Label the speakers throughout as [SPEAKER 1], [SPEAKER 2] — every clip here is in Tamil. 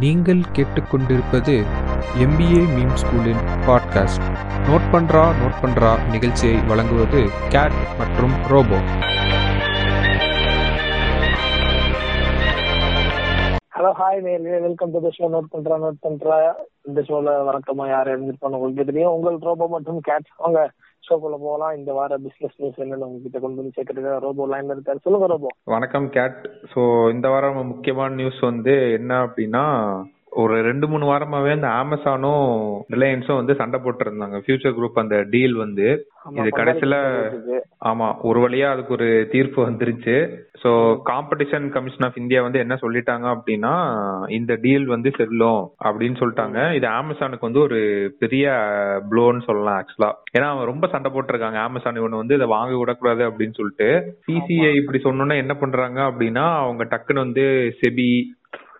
[SPEAKER 1] நீங்கள் கேட்டுக்கொண்டிருப்பது எம்பிஏ மீம் ஸ்கூலின் பாட்காஸ்ட் நோட் பண்றா நோட் பண்றா நிகழ்ச்சியை வழங்குவது கேட் மற்றும் ரோபோ
[SPEAKER 2] ஹலோ ஹாய் நேர்களே வெல்கம் டு ஷோ நோட் பண்றா நோட் பண்றா. இந்த ஷோல வழக்கமா யார் இருந்திருப்பாங்க உங்களுக்கு தெரியும். உங்கள் ரோபோ மற்றும் கேட் அவங்க ஷோக்குள்ள போகலாம். இந்த வார பிசினஸ் நியூஸ் என்னன்னு உங்ககிட்ட கொண்டு வந்து சேர்க்கறதுக்கு ரோபோ லைன்ல இருக்காரு. சொல்லுங்க ரோபோ.
[SPEAKER 3] வணக்கம் கேட். ஸோ இந்த வாரம் முக்கியமான நியூஸ் வந்து என்ன அப்படின்னா ஒரு ரெண்டு மூணு வாரமாவே அந்த அமேசானும் ரிலையன்ஸும் வந்து சண்டை போட்டு இருந்தாங்க ஃபியூச்சர் குரூப் அந்த டீல் வந்து. இது கடைசியில. ஆமா ஒரு வழியா அதுக்கு ஒரு தீர்ப்பு வந்துருச்சு. So competition commission of India வந்து என்ன சொல்லிட்டாங்க அப்படின்னா இந்த டீல் வந்து செல்லும் அப்படின்னு சொல்லிட்டாங்க. இது அமேசானுக்கு வந்து ஒரு பெரிய ப்ளோன்னு சொல்லலாம் ஆக்சுவலா ஏன்னா அவங்க ரொம்ப சண்டை போட்டிருக்காங்க. அமேசான் இவனை வந்து இதை வாங்க விடக்கூடாது அப்படின்னு சொல்லிட்டு. சிசிஐ இப்படி சொன்னோன்னா என்ன பண்றாங்க அப்படின்னா அவங்க டக்குன்னு வந்து செபி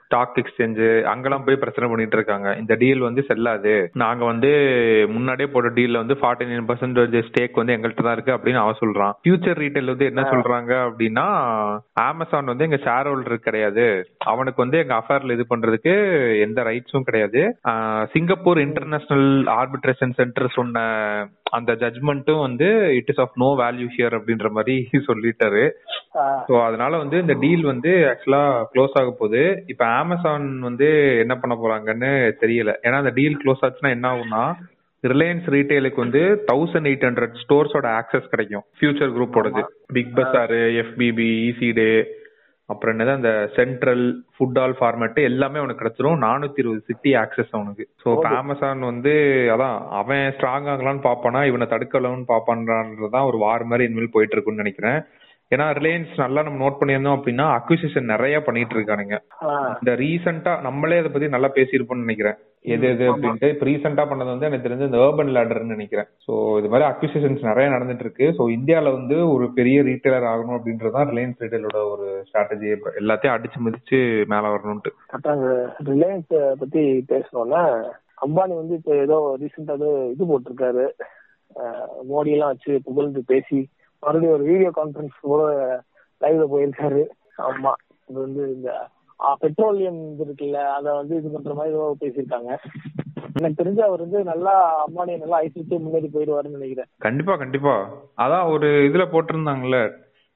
[SPEAKER 3] ஸ்டாக் எக்ஸ்சேஞ்சு அங்கெல்லாம் போய் பிரச்சனை பண்ணிட்டு இருக்காங்க. இந்த டீல் வந்து செல்லாது. நாங்க வந்து முன்னாடியே போட்ட டீல்ல வந்து ஃபார்ட்டி நைன் பர்சன்டேஜ் ஸ்டேக் வந்து எங்கள்கிட்ட தான் இருக்கு அப்படின்னு அவன் சொல்றான். ஃபியூச்சர் ரீட்டைல் வந்து என்ன சொல்றாங்க அப்படின்னா அமேசான் வந்து எங்க ஷேர் ஹோல்டர் கிடையாது. அவனுக்கு வந்து எங்க அஃபேர்ல இது பண்றதுக்கு எந்த ரைட்ஸும் கிடையாது. சிங்கப்பூர் இன்டர்நேஷனல் ஆர்பிட்ரேஷன் சென்டர் சொன்ன அந்த ஜட்மெண்ட்டும் வந்து it is of no value here அப்படின்ற மாதிரி சொல்லிட்டாரு. ஸோ அதனால வந்து இந்த டீல் வந்து ஆக்சுவலா க்ளோஸ் ஆக போகுது. இப்ப அமேசான் வந்து என்ன பண்ண போறாங்கன்னு தெரியல. ஏன்னா அந்த டீல் க்ளோஸ் ஆச்சுன்னா என்ன ஆகும்னா ரிலையன்ஸ் ரீட்டைலுக்கு வந்து தௌசண்ட் எயிட் ஹண்ட்ரட் ஸ்டோர்ஸோட ஆக்சஸ் கிடைக்கும். ஃபியூச்சர் குரூப்போடது பிக் பஸாரு எஃபிபி இசிடே அப்புறம் என்னது அந்த சென்ட்ரல் ஃபுட் ஆல் ஃபார்மேட் எல்லாமே அவனுக்கு கிடைச்சிரும். நானூத்தி இருபது சிட்டி ஆக்சஸ் அவனுக்கு. ஸோ அமேசான் வந்து அதான் அவன் ஸ்ட்ராங் ஆகலாம்னு பாப்பானா இவனை தடுக்கலாம்னு பாப்பான்றதான் ஒரு வார் மாதிரி இனிமேல் போயிட்டு இருக்குன்னு நினைக்கிறேன். ஏன்னா ரிலையன்ஸ் நல்லா நம்ம நோட் பண்ணியிருந்தோம் அப்படின்னா அக்விசிஷன் நிறைய பண்ணிட்டு இருக்கானுங்க இந்த ரீசெண்டா நம்மளே அதை பத்தி நல்லா பேசியிருப்போம்னு நினைக்கிறேன். எது எது அப்படின்ட்டு இப்போ ரீசெண்டா பண்ணது வந்து எனக்கு தெரிஞ்சு இந்த ஏர்பன் லேடர்னு நினைக்கிறேன். ஸோ இது மாதிரி அக்விசிஷன்ஸ் நிறைய நடந்துட்டு இருக்கு ஸோ இந்தியால வந்து ஒரு பெரிய ரீட்டைலர் ஆகணும் அப்படின்றதான் ரிலையன்ஸ் ரீட்டைலோட ஒரு ஸ்ட்ராட்டஜி எல்லாத்தையும் அடிச்சு மிதிச்சு மேல வரணும்ட்டு
[SPEAKER 2] அப்புறம் ரிலையன்ஸ் பத்தி பேசணும்னா அம்பானி வந்து இப்போ ஏதோ ரீசெண்டா ஏதோ இது போட்டிருக்காரு. மோடி எல்லாம் வச்சு புகழ்ந்து பேசி மறுபடியும் ஒரு வீடியோ கான்பரன்ஸ் கூட லைவ்ல போயிருக்காரு. ஆமா இது வந்து இந்த பெட்ரோலியம் இது இருக்குல்ல அத வந்து இது பண்ற மாதிரி ஏதோ பேசியிருக்காங்க. எனக்கு தெரிஞ்சு அவர் வந்து நல்லா அம்பானியை நல்லா ஐசிட்டு முன்னேறி போயிடுவாருன்னு நினைக்கிறேன்.
[SPEAKER 3] கண்டிப்பா கண்டிப்பா. அதான் ஒரு இதுல போட்டிருந்தாங்கல்ல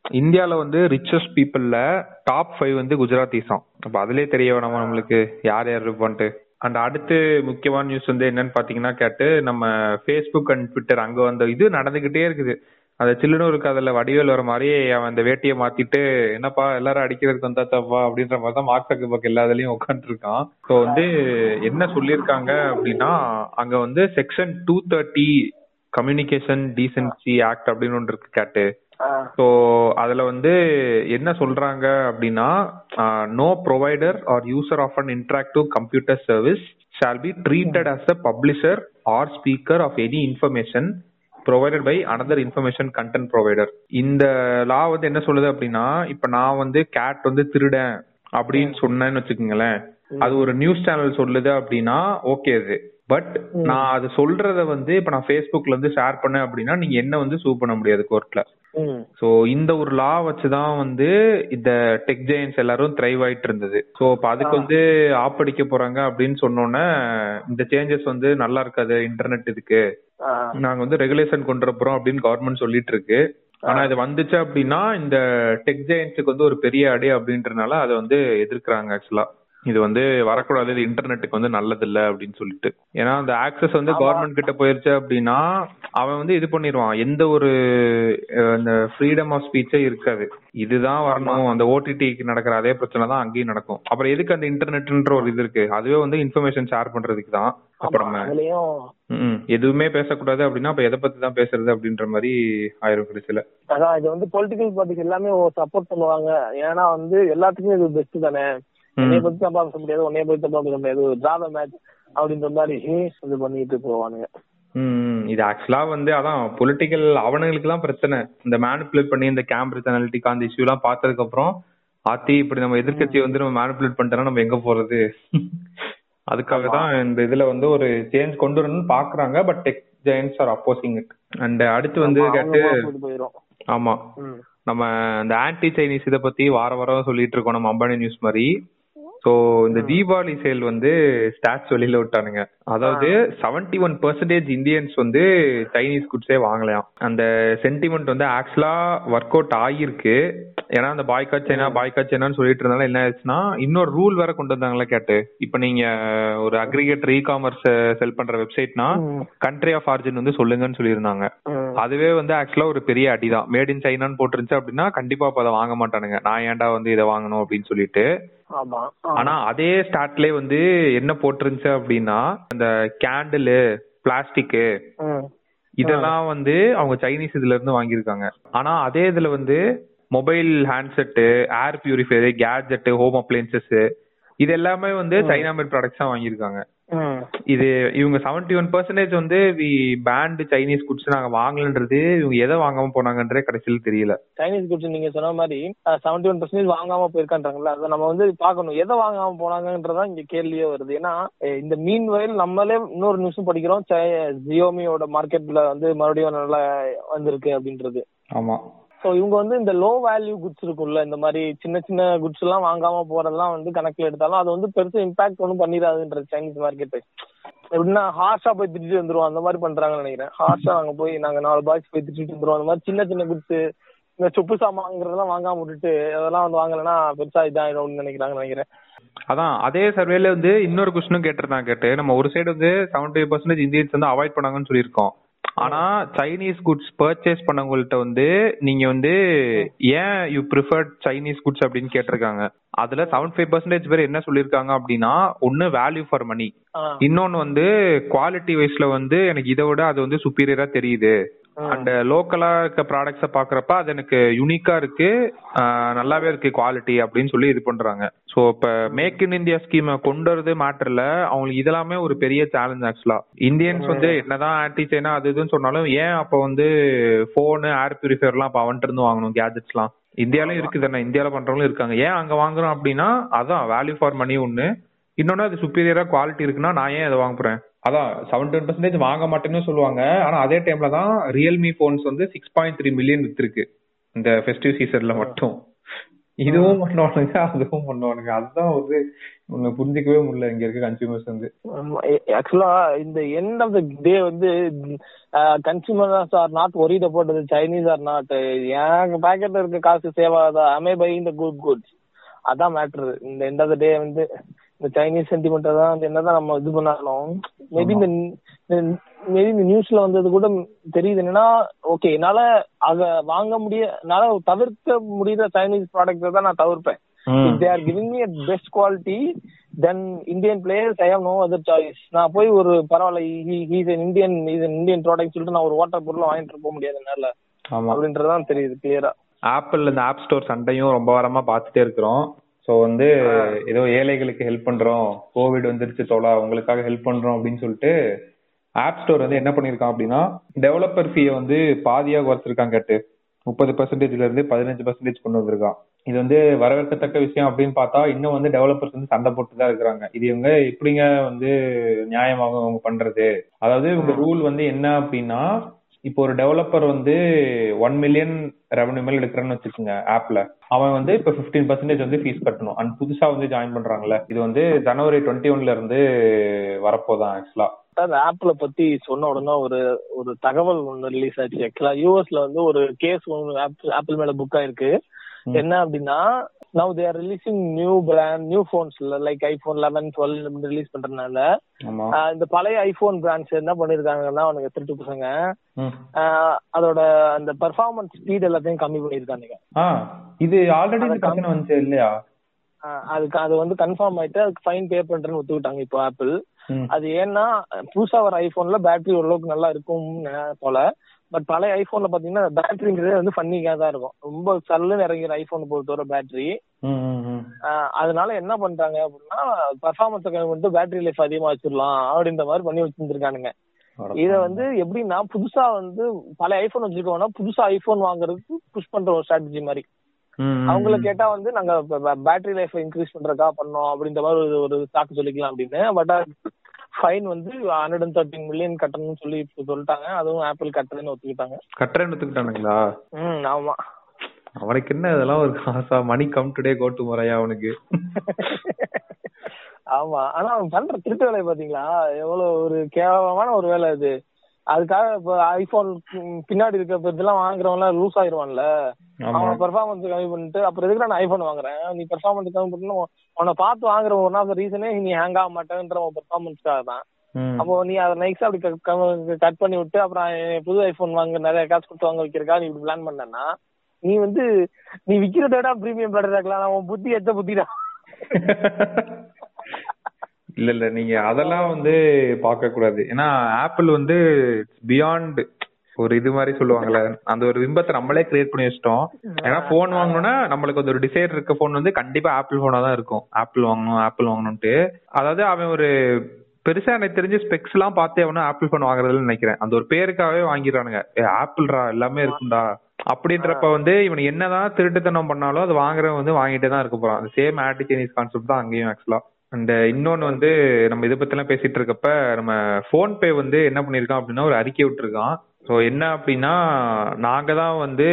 [SPEAKER 3] இந்தியால வந்து ரிச்சஸ்ட் பீப்புள்ல டாப் ஃபைவ் வந்து குஜராத்திஸாம். அப்ப அதுலயே தெரிய வேணாமா நம்மளுக்கு யார் யார் இருப்பான்ட்டு. அண்ட் அடுத்து முக்கியமான நியூஸ் வந்து என்னன்னு பாத்தீங்கன்னா கேட்டு நம்ம ஃபேஸ்புக் அண்ட் ட்விட்டர் அங்க வந்த இது நடந்துகிட்டே இருக்குது. அந்த சில்லுனூருக்கு அதுல வடிவேல் வர மாதிரி அவன் அந்த வேட்டியை மாத்திட்டு என்னப்பா எல்லாரும் அடிக்கிறதுக்கு வந்தாச்சாப்பா அப்படின்ற மாதிரி தான் மார்க் சக்கர்பக் எல்லா இதுலயும் உட்காந்துருக்கான் ஸோ வந்து என்ன சொல்லியிருக்காங்க அப்படின்னா அங்க வந்து section two thirty communication decency act அப்படின்னு ஒன்று இருக்கு கேட்டு. ஸோ அதுல வந்து என்ன சொல்றாங்க அப்படின்னா no provider or user of an interactive computer service shall be treated as a publisher or speaker of any information provided by another information content provider இந்த லா வந்து என்ன சொல்லுது அப்படின்னா இப்ப நான் வந்து கேட் வந்து திருடன் அப்படின்னு சொன்னேன்னு வச்சுக்கோங்களேன். அது ஒரு நியூஸ் சேனல் சொல்லுது அப்படின்னா ஓகே அது. பட் நான் அது சொல்றத வந்து இப்ப நான் Facebookல இருந்து ஷேர் பண்ணேன் அப்படின்னா நீங்க என்ன வந்து சூ பண்ண முடியாது கோர்ட்ல சோ இந்த ஒரு லா வச்சுதான் வந்து இந்த டெக் ஜெயின்ஸ் எல்லாரும் த்ரைவ் ஆயிட்டு இருந்தது சோ இப்ப அதுக்கு வந்து ஆப்படிக்க போறாங்க அப்படின்னு சொன்னோன்னே இந்த சேஞ்சஸ் வந்து நல்லா இருக்காது இன்டர்நெட் இதுக்கு. நாங்க வந்து ரெகுலேஷன் கொண்டு போறோம் அப்படின்னு கவர்மெண்ட் சொல்லிட்டு இருக்கு. ஆனா இது வந்துச்சு அப்படின்னா இந்த டெக் ஜெயின்ஸுக்கு வந்து ஒரு பெரிய அடி அப்படின்றனால அதை வந்து எதிர்க்கிறாங்க ஆக்சுவலா இது வந்து வரக்கூடாது இது இன்டர்நெட்டுக்கு வந்து நல்லது இல்ல அப்படின்னு சொல்லிட்டு. ஏன்னா அந்த ஆக்சஸ் வந்து கவர்மெண்ட் கிட்ட போயிருச்சு அப்படின்னா அவன் வந்து இது பண்ணிடுவான். எந்த ஒரு அந்த ஃப்ரீடம் ஆஃப் ஸ்பீச்சே இருக்காது. இதுதான் வரணும். அந்த ஓடிடிக்கு நடக்கிற அதே பிரச்சனை தான் அங்கேயும் நடக்கும். அப்புறம் எதுக்கு அந்த இன்டர்நெட்ன்ற ஒரு இது இருக்கு? அதுவே வந்து இன்ஃபர்மேஷன் ஷேர் பண்றதுக்கு தான் அப்ப
[SPEAKER 2] ஆமா,
[SPEAKER 3] நம்ம
[SPEAKER 2] அதுலயும்
[SPEAKER 3] ம், எதுவுமே பேசக்கூடாது அப்படின்னா அப்ப எதை பத்தி தான் பேசுறது அப்படின்ற மாதிரி ஆயிரும் கடைசியில.
[SPEAKER 2] அதான் இது வந்து பொலிட்டிக்கல் பார்ட்டிஸ் எல்லாமே சப்போர்ட் பண்ணுவாங்க. ஏன்னா வந்து எல்லாத்துக்குமே இது பெஸ்ட் தானே? என்னைய பத்தி தப்பா பேச முடியாது உன்னைய பத்தி தப்பா பேச முடியாது டிராமா மேட்ச் அப்படின்ற மாதிரி இது பண்ணிட்டு போவானுங்க.
[SPEAKER 3] இது ஆக்சுவலா வந்து அதான் பொலிட்டிக்கல் அவனுங்களுக்கு தான் பிரச்சனை. இந்த மேனிபுலேட் பண்ணி இந்த கேம்பிரிட்ஜ் அனாலிட்டிக் அந்த இஷ்யூ எல்லாம் பார்த்ததுக்கு அப்புறம் ஆத்தி இப்படி நம்ம எதிர்க்கட்சியை வந்து நம்ம மேனிபுலேட் பண்ணிட்டோம்னா நம்ம எங்க போறது? அதுக்காக தான் இந்த இதுல வந்து ஒரு சேஞ்ச் கொண்டு வரணும்னு பாக்குறாங்க but tech giants are opposing it and அடுத்து வந்து கேட்டு ஆமா. நம்ம இந்த ஆன்டி சைனீஸ் இதை பத்தி வார வாரம் சொல்லிட்டு இருக்கோம் நம்ம அம்பானி நியூஸ் மாதிரி. சோ இந்த தீபாவளி சேல் வந்து ஸ்டாட்ஸ் வெளியில விட்டானுங்க. அதாவது செவன்டி ஒன் பெர்சன்டேஜ் இந்தியன்ஸ் வந்து சைனீஸ் குட்ஸே வாங்கலையாம். அந்த சென்டிமெண்ட் வந்து ஆக்சுவலா ஒர்க் அவுட் ஆகியிருக்கு ஏன்னா அந்த பாய்காட் சைனா பாய்காட் சைனான்னு சொல்லிட்டு இருந்தாலும் என்ன ஆச்சுன்னா இன்னொரு ரூல் வேற கொண்டு வந்தாங்களா கேட்டு. இப்ப நீங்க ஒரு அக்ரிகேட்டர் இ காமர்ஸ் செல் பண்ற வெப்சைட்னா கண்ட்ரி ஆஃப் ஆரிஜின் வந்து சொல்லுங்கன்னு சொல்லியிருந்தாங்க. அதுவே வந்து ஆக்சுவலா ஒரு பெரிய அடிதான். மேட் இன் சைனான்னு போட்டுருந்துச்சு அப்படின்னா கண்டிப்பா அப்ப அதை வாங்க மாட்டானுங்க. நான் ஏன்டா வந்து இதை வாங்கணும் அப்படின்னு சொல்லிட்டு. ஆனா அதே ஸ்டார்ட்லயே வந்து என்ன போட்டிருந்துச்சு அப்படின்னா அந்த கேண்டில் பிளாஸ்டிக். இதெல்லாம் வந்து அவங்க சைனீஸ் இதுல இருந்து வாங்கியிருக்காங்க ஆனா அதே இதுல வந்து mobile handset air purifier gadget home appliances இது எல்லாமே வந்து சைனா மேட் ப்ராடக்ட்ஸ் தான் வாங்கியிருக்காங்க. இது இவங்க செவன்டி ஒன் பர்சன்டேஜ் வந்து வி பேண்ட் சைனீஸ் குட்ஸ் நாங்க வாங்கலன்றது இவங்க எதை வாங்காம போனாங்கன்றே கடைசியில் தெரியல.
[SPEAKER 2] சைனீஸ் குட்ஸ் நீங்க சொன்ன மாதிரி செவன்டி ஒன் பர்சன்டேஜ் வாங்காம போயிருக்கான்றாங்கல்ல அதை நம்ம வந்து பார்க்கணும். எதை வாங்காம போனாங்கன்றதான் இங்க கேள்வியே வருது. ஏன்னா இந்த மீன் வயல் நம்மளே இன்னொரு நியூஸும் படிக்கிறோம். ஜியோமியோட மார்க்கெட்ல வந்து மறுபடியும் நல்லா வந்திருக்கு அப்படின்றது.
[SPEAKER 3] ஆமா.
[SPEAKER 2] ஸோ இவங்க வந்து இந்த லோ வேல்யூ குட்ஸ் இருக்கும்ல இந்த மாதிரி சின்ன சின்ன குட்ஸ் எல்லாம் வாங்காம போறதெல்லாம் வந்து கணக்குல எடுத்தாலும் அது வந்து பெருசு இம்பாக்ட் ஒன்றும் பண்ணிடாதுன்றது சைனீஸ் மார்க்கெட் எப்படின்னா ஹார்ஷா போய் திட்டிட்டு வந்துருவோம் அந்த மாதிரி பண்றாங்கன்னு நினைக்கிறேன். ஹார்ஷா நாங்க போய் நாங்க நாலு பாய்ஸ் போய் திட்டிட்டு வந்துருவோம். அந்த மாதிரி சின்ன சின்ன குட்ஸ் இந்த சொப்பு சாமான்ங்கிறதெல்லாம் வாங்காம விட்டுட்டு அதெல்லாம் வந்து வாங்கலைன்னா பெருசா இதாயிடும்னு நினைக்கிறாங்கன்னு நினைக்கிறேன்.
[SPEAKER 3] அதான் அதே சர்வேல வந்து இன்னொரு கொஸ்டினும் கேட்டிருந்தாங்க கேட்டு. நம்ம ஒரு சைடு வந்து செவன்டி பர்சன்டேஜ் இந்தியன்ஸ் வந்து அவாய்ட் பண்ணாங்கன்னு சொல்லியிருக்கோம். ஆனா சைனீஸ் குட்ஸ் பர்ச்சேஸ் பண்ணவங்கள்ட்ட வந்து நீங்க வந்து ஏன் யூ ப்ரிஃபர்ட் சைனீஸ் குட்ஸ் அப்படின்னு கேட்டிருக்காங்க? அதுல செவன் ஃபைவ் பர்சன்டேஜ் பேர் என்ன சொல்லியிருக்காங்க அப்படின்னா ஒன்னு வேல்யூ ஃபார் மணி. இன்னொன்னு வந்து குவாலிட்டி வைஸ்ல வந்து எனக்கு இதை விட அது வந்து சுப்பீரியரா தெரியுது. அண்ட் லோக்கலா இருக்க ப்ராடக்ட்ஸ பாக்குறப்ப அது எனக்கு யூனிக்கா இருக்கு. நல்லாவே இருக்கு குவாலிட்டி அப்படின்னு சொல்லி இது பண்றாங்க. சோ இப்ப மேக் இன் இந்தியா ஸ்கீமை கொண்டு வரது மேட்டர்ல அவங்களுக்கு இதெல்லாமே ஒரு பெரிய சேலஞ்ச் ஆக்சுவலா இந்தியன்ஸ் வந்து என்னதான் ஆன்டி சைனா அது இதுன்னு சொன்னாலும் ஏன் அப்ப வந்து போனு ஏர் பியூரிஃபையர் எல்லாம் அப்ப அவன்ட்டு இருந்து வாங்கணும் கேஜெட்ஸ் எல்லாம்? இந்தியாலயும் இருக்குது தானே இந்தியால பண்றவங்களும் இருக்காங்க. ஏன் அங்க வாங்குறோம் அப்படின்னா அதான் வேல்யூ ஃபார் மணி ஒண்ணு. இன்னொன்னு அது சுப்பீரியரா குவாலிட்டி இருக்குன்னா நான் ஏன் அதை வாங்க போறேன் அதான் செவன்டி பர்சன்டேஜ் வாங்க மாட்டேன்னு சொல்லுவாங்க. ஆனா அதே டைம்ல தான் ரியல்மி போன்ஸ் வந்து சிக்ஸ் பாயிண்ட் த்ரீ மில்லியன் வித்திருக்கு. இந்த ஃபெஸ்டிவ் சீசன்ல மட்டும். இதுவும் பண்ணுவானுங்க அதுவும் பண்ணுவானுங்க. அதுதான் வந்து உன்னை புரிஞ்சிக்கவே முடியல. இங்க இருக்க கன்சியூமர்ஸ் வந்து.
[SPEAKER 2] ஆக்சுவலா இந்த எண்ட் ஆஃப் த டே வந்து consumers are not worried about Chinese or not என் பாக்கெட்ல இருக்க காசு சேவ் ஆகுதா? அமே பை இந்த குட் குட்ஸ் அதான் மேட்ரு இந்த எண்ட் ஆஃப் த டே வந்து இந்த சைனீஸ் சென்டிமெண்ட் தான் என்னதான் நம்ம இது பண்ணாலும் மேபி இந்த மேபி இந்த நியூஸ்ல வந்தது கூட தெரியுது. என்னன்னா ஓகே என்னால அத வாங்க முடிய என்னால தவிர்க்க முடியாத சைனீஸ் ப்ராடக்ட் தான் நான் தவிர்ப்பேன். if they are giving me a best quality then indian players i have no other choice. நான் போய் ஒரு பரவாயில்ல he- he is an indian he is an indian product சொல்லிட்டு நான் ஒரு வாட்டர் பொருள் வாங்கிட்டு போக முடியாது என்னால.
[SPEAKER 3] ஆமா.
[SPEAKER 2] அப்படின்றதுதான் தெரியுது கிளியரா
[SPEAKER 3] ஆப்பிள் இந்த ஆப் ஸ்டோர் சண்டையும் ரொம்ப வாரமா பார்த்துட்டே இருக்கிறோம். சோ வந்து ஏதோ ஏழைகளுக்கு ஹெல்ப் பண்றோம். கோவிட் வந்துருச்சு தோலா உங்களுக்காக ஹெல்ப் பண்றோம் அப்படின்னு சொல்லிட்டு ஆப் ஸ்டோர் வந்து என்ன பண்ணிருக்கான் அப்படின்னா டெவலப்பர் ஃபீயை வந்து பாதியா குறைச்சிருக்காங்க கேட்டு. முப்பது பர்சன்டேஜ்ல இருந்து பதினஞ்சு பர்சன்டேஜ் கொண்டு வந்திருக்கான். இது வந்து வரவேற்கத்தக்க விஷயம் அப்படின்னு பார்த்தா இன்னும் வந்து டெவலப்பர்ஸ் வந்து சண்டை போட்டு தான் இருக்கிறாங்க. இது இவங்க எப்படிங்க வந்து நியாயமாக அவங்க பண்றது? அதாவது இவங்க ரூல் வந்து என்ன அப்படின்னா இப்போ ஒரு டெவலப்பர் வந்து ஒன் மில்லியன் ரெவன்யூ மேல எடுக்கிறேன்னு வச்சுக்கோங்க ஆப்ல அவன் வந்து இப்ப 15% பர்சன்டேஜ் வந்து ஃபீஸ் கட்டணும். அண்ட் புதுசா வந்து ஜாயின் பண்றாங்கல்ல இது வந்து ஜனவரி டுவெண்ட்டி ஒன்ல இருந்து வரப்போதான் ஆக்சுவலா
[SPEAKER 2] அந்த ஆப்ல பத்தி சொன்ன உடனே ஒரு ஒரு தகவல் ஒண்ணு ரிலீஸ் ஆச்சு ஆக்சுவலா யூஎஸ்ல வந்து ஒரு கேஸ் ஒன்று ஆப்பிள் மேல புக் ஆயிருக்கு. என்ன அப்படின்னா now they're releasing new brand new phones like iPhone eleven twelve release பண்றதுனால இந்த பழைய ஐபோன் பிராண்ட்ஸ் என்ன பண்ணிருக்காங்கன்னா அவனுக்கு திருட்டு பசங்க அதோட அந்த பெர்ஃபார்மன்ஸ் ஸ்பீட் எல்லாத்தையும் கம்மி பண்ணிருக்கானுங்க
[SPEAKER 3] இது ஆல்ரெடி வந்துச்சு இல்லையா?
[SPEAKER 2] அதுக்கு அது வந்து கன்ஃபார்ம் ஆயிட்டு அதுக்கு ஃபைன் பே பண்றேன்னு ஒத்துக்கிட்டாங்க இப்போ ஆப்பிள். அது ஏன்னா புதுசா வர ஐபோன்ல பேட்டரி ஓரளவுக்கு நல்லா இருக்கும் போல. பட் பழைய ஐபோன்ல பாத்தீங்கன்னா பேட்டரிங்கிறதே வந்து ஃபன்னிக்கா தான் இருக்கும். ரொம்ப சல்லுன்னு இறங்கிற ஐபோன் பொறுத்தவரை பேட்டரி. அதனால என்ன பண்றாங்க அப்படின்னா பர்ஃபார்மன்ஸ் வந்து பேட்டரி லைஃப் அதிகமா வச்சிடலாம் அப்படின்ற மாதிரி பண்ணி வச்சிருந்திருக்கானுங்க. இத வந்து எப்படின்னா புதுசா வந்து பழைய ஐபோன் வச்சிருக்கோம்னா புதுசா ஐபோன் வாங்குறதுக்கு புஷ் பண்ற ஒரு ஸ்ட்ராட்டஜி மாதிரி. அவங்கள. கேட்டா வந்து நாங்க பேட்டரி லைஃப் இன்க்ரீஸ் பண்றதுக்கா பண்ணோம் அப்படின்ற மாதிரி ஒரு ஒரு சாக்கு சொல்லிக்கலாம் அப்படின்னு. பட் ஃபைன் வந்து ஹண்ட்ரட் அண்ட் தேர்ட்டின் மில்லியன் கட்டணும்னு சொல்லி இப்ப சொல்லிட்டாங்க. அதுவும் ஆப்பிள் கட்டுறதுன்னு ஒத்துக்கிட்டாங்க.
[SPEAKER 3] கட்டுறேன்னு ஒத்துக்கிட்டானுங்களா?
[SPEAKER 2] ம் ஆமா.
[SPEAKER 3] அவனுக்கு என்ன இதெல்லாம் ஒரு காசா? Money come today go to முறையா அவனுக்கு.
[SPEAKER 2] ஆமா. ஆனா அவன் பண்ற திருட்டு வேலையை பாத்தீங்களா? எவ்வளவு ஒரு கேவலமான ஒரு வேலை அது. அதுக்காக இப்ப ஐபோன் பின்னாடி இருக்க இதெல்லாம் வாங்குறவன் எல்லாம் லூஸ் ஆயிருவான்ல அவன் பெர்ஃபார்மன்ஸ் கம்மி பண்ணிட்டு அப்புறம் எதுக்கு நான் ஐபோன் வாங்குறேன்? நீ பெர்ஃபார்மன்ஸ் கம்மி பண்ணு உன்னை பார்த்து வாங்குற ஒன் ஆஃப் த ரீசனே நீ ஹேங் ஆக மாட்டேன்ற உன் பெர்ஃபார்மன்ஸ்க்காக தான். அப்போ நீ அதை நைஸா அப்படி கட் பண்ணி விட்டு அப்புறம் புது ஐபோன் வாங்க நிறைய காசு கொடுத்து வாங்க வைக்கிறக்கா நீ இப்படி பிளான் பண்ணனா நீ வந்து நீ விக்கிறத விட பிரீமியம் ப்ராடக்ட் இருக்கலாம் உன் புத்தி எத்த புத்திடா.
[SPEAKER 3] இல்ல இல்ல நீங்க அதெல்லாம் வந்து பார்க்க கூடாது ஏன்னா ஆப்பிள் வந்து பியாண்ட் ஒரு இது மாதிரி சொல்லுவாங்கல்ல அந்த ஒரு பிம்பத்தை நம்மளே கிரியேட் பண்ணி வச்சிட்டோம். ஏன்னா போன் வாங்கணும்னா நம்மளுக்கு வந்து ஒரு டிசைர் இருக்க போன் வந்து கண்டிப்பா ஆப்பிள் போனா தான் இருக்கும். ஆப்பிள் வாங்கணும் ஆப்பிள் வாங்கணும்ட்டு அதாவது அவன் ஒரு பெருசா எனக்கு தெரிஞ்சு ஸ்பெக்ஸ் எல்லாம் பார்த்தே அவனும் ஆப்பிள் போன் வாங்குறதுன்னு நினைக்கிறேன். அந்த ஒரு பேருக்காகவே வாங்கிடுறானுங்க. ஏ ஆப்பிள்ரா எல்லாமே இருக்கும்டா. அப்படின்றப்ப வந்து இவன் என்னதான் திருட்டுத்தனம் பண்ணாலும் அது வாங்குறவன் வந்து வாங்கிட்டே தான் இருக்க போறான். அந்த சேம் ஆன்டி சைனீஸ் கான்செப்ட் தான் அங்கேயும் ஆக்சுவலா அண்ட் இன்னொன்னு வந்து நம்ம இதை பத்தி எல்லாம் பேசிட்டு இருக்கப்ப நம்ம போன் பே வந்து என்ன பண்ணிருக்கான் அப்படின்னா ஒரு அறிக்கை விட்டுருக்கான். ஸோ என்ன அப்படின்னா நாங்க தான் வந்து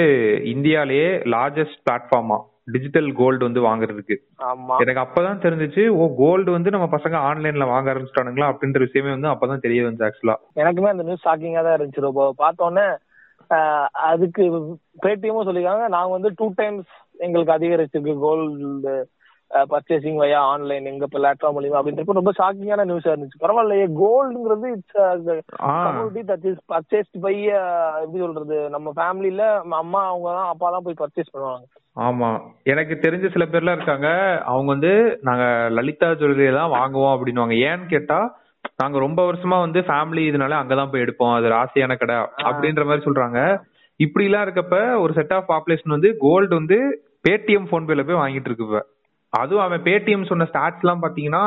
[SPEAKER 3] இந்தியாலேயே லார்ஜஸ்ட் பிளாட்ஃபார்மா டிஜிட்டல் கோல்டு வந்து வாங்குறதுக்கு. எனக்கு அப்பதான் தெரிஞ்சுச்சு ஓ கோல்டு வந்து நம்ம பசங்க ஆன்லைன்ல வாங்க ஆரம்பிச்சிட்டானுங்களா அப்படின்ற விஷயமே வந்து அப்பதான் தெரிய வந்து ஆக்சுவலா
[SPEAKER 2] எனக்குமே அந்த நியூஸ் ஷாக்கிங்கா தான் இருந்துச்சு ரொம்ப பார்த்தோன்னே அதுக்கு பேடிஎம்மும் சொல்லிருக்காங்க நாங்க வந்து டூ டைம்ஸ் எங்களுக்கு அதிகரிச்சிருக்கு கோல்டு பர்ச்சேசிங் வயா ஆன்லைன் எங்க பிளாட்ஃபார்ம் மூலியமா அப்படின்றப்ப ரொம்ப ஷாக்கிங்கான நியூஸா இருந்துச்சு. பரவாயில்லையே கோல்டுங்கிறது it's community that is purchased by எப்படி சொல்றது நம்ம ஃபேமிலில அம்மா அவங்க தான் அப்பா தான் போய் பர்ச்சேஸ் பண்ணுவாங்க.
[SPEAKER 3] ஆமா. எனக்கு தெரிஞ்ச சில பேர்லாம் இருக்காங்க அவங்க வந்து நாங்க லலிதா ஜுவல்லரி தான் வாங்குவோம் அப்படின்னுவாங்க. ஏன்னு கேட்டா நாங்க ரொம்ப வருஷமா வந்து ஃபேமிலி இதனால அங்கதான் போய் எடுப்போம். அது ராசியான கடை அப்படின்ற மாதிரி சொல்றாங்க. இப்படி எல்லாம் இருக்கப்ப ஒரு செட் ஆஃப் பாப்புலேஷன் வந்து கோல்டு வந்து பேடிஎம் போன்பேல போய் வாங்கிட்டு இருக்கு இப்ப. அதுவும் அவன் பேடிஎம் சொன்ன ஸ்டாட்ஸ் எல்லாம் பாத்தீங்கன்னா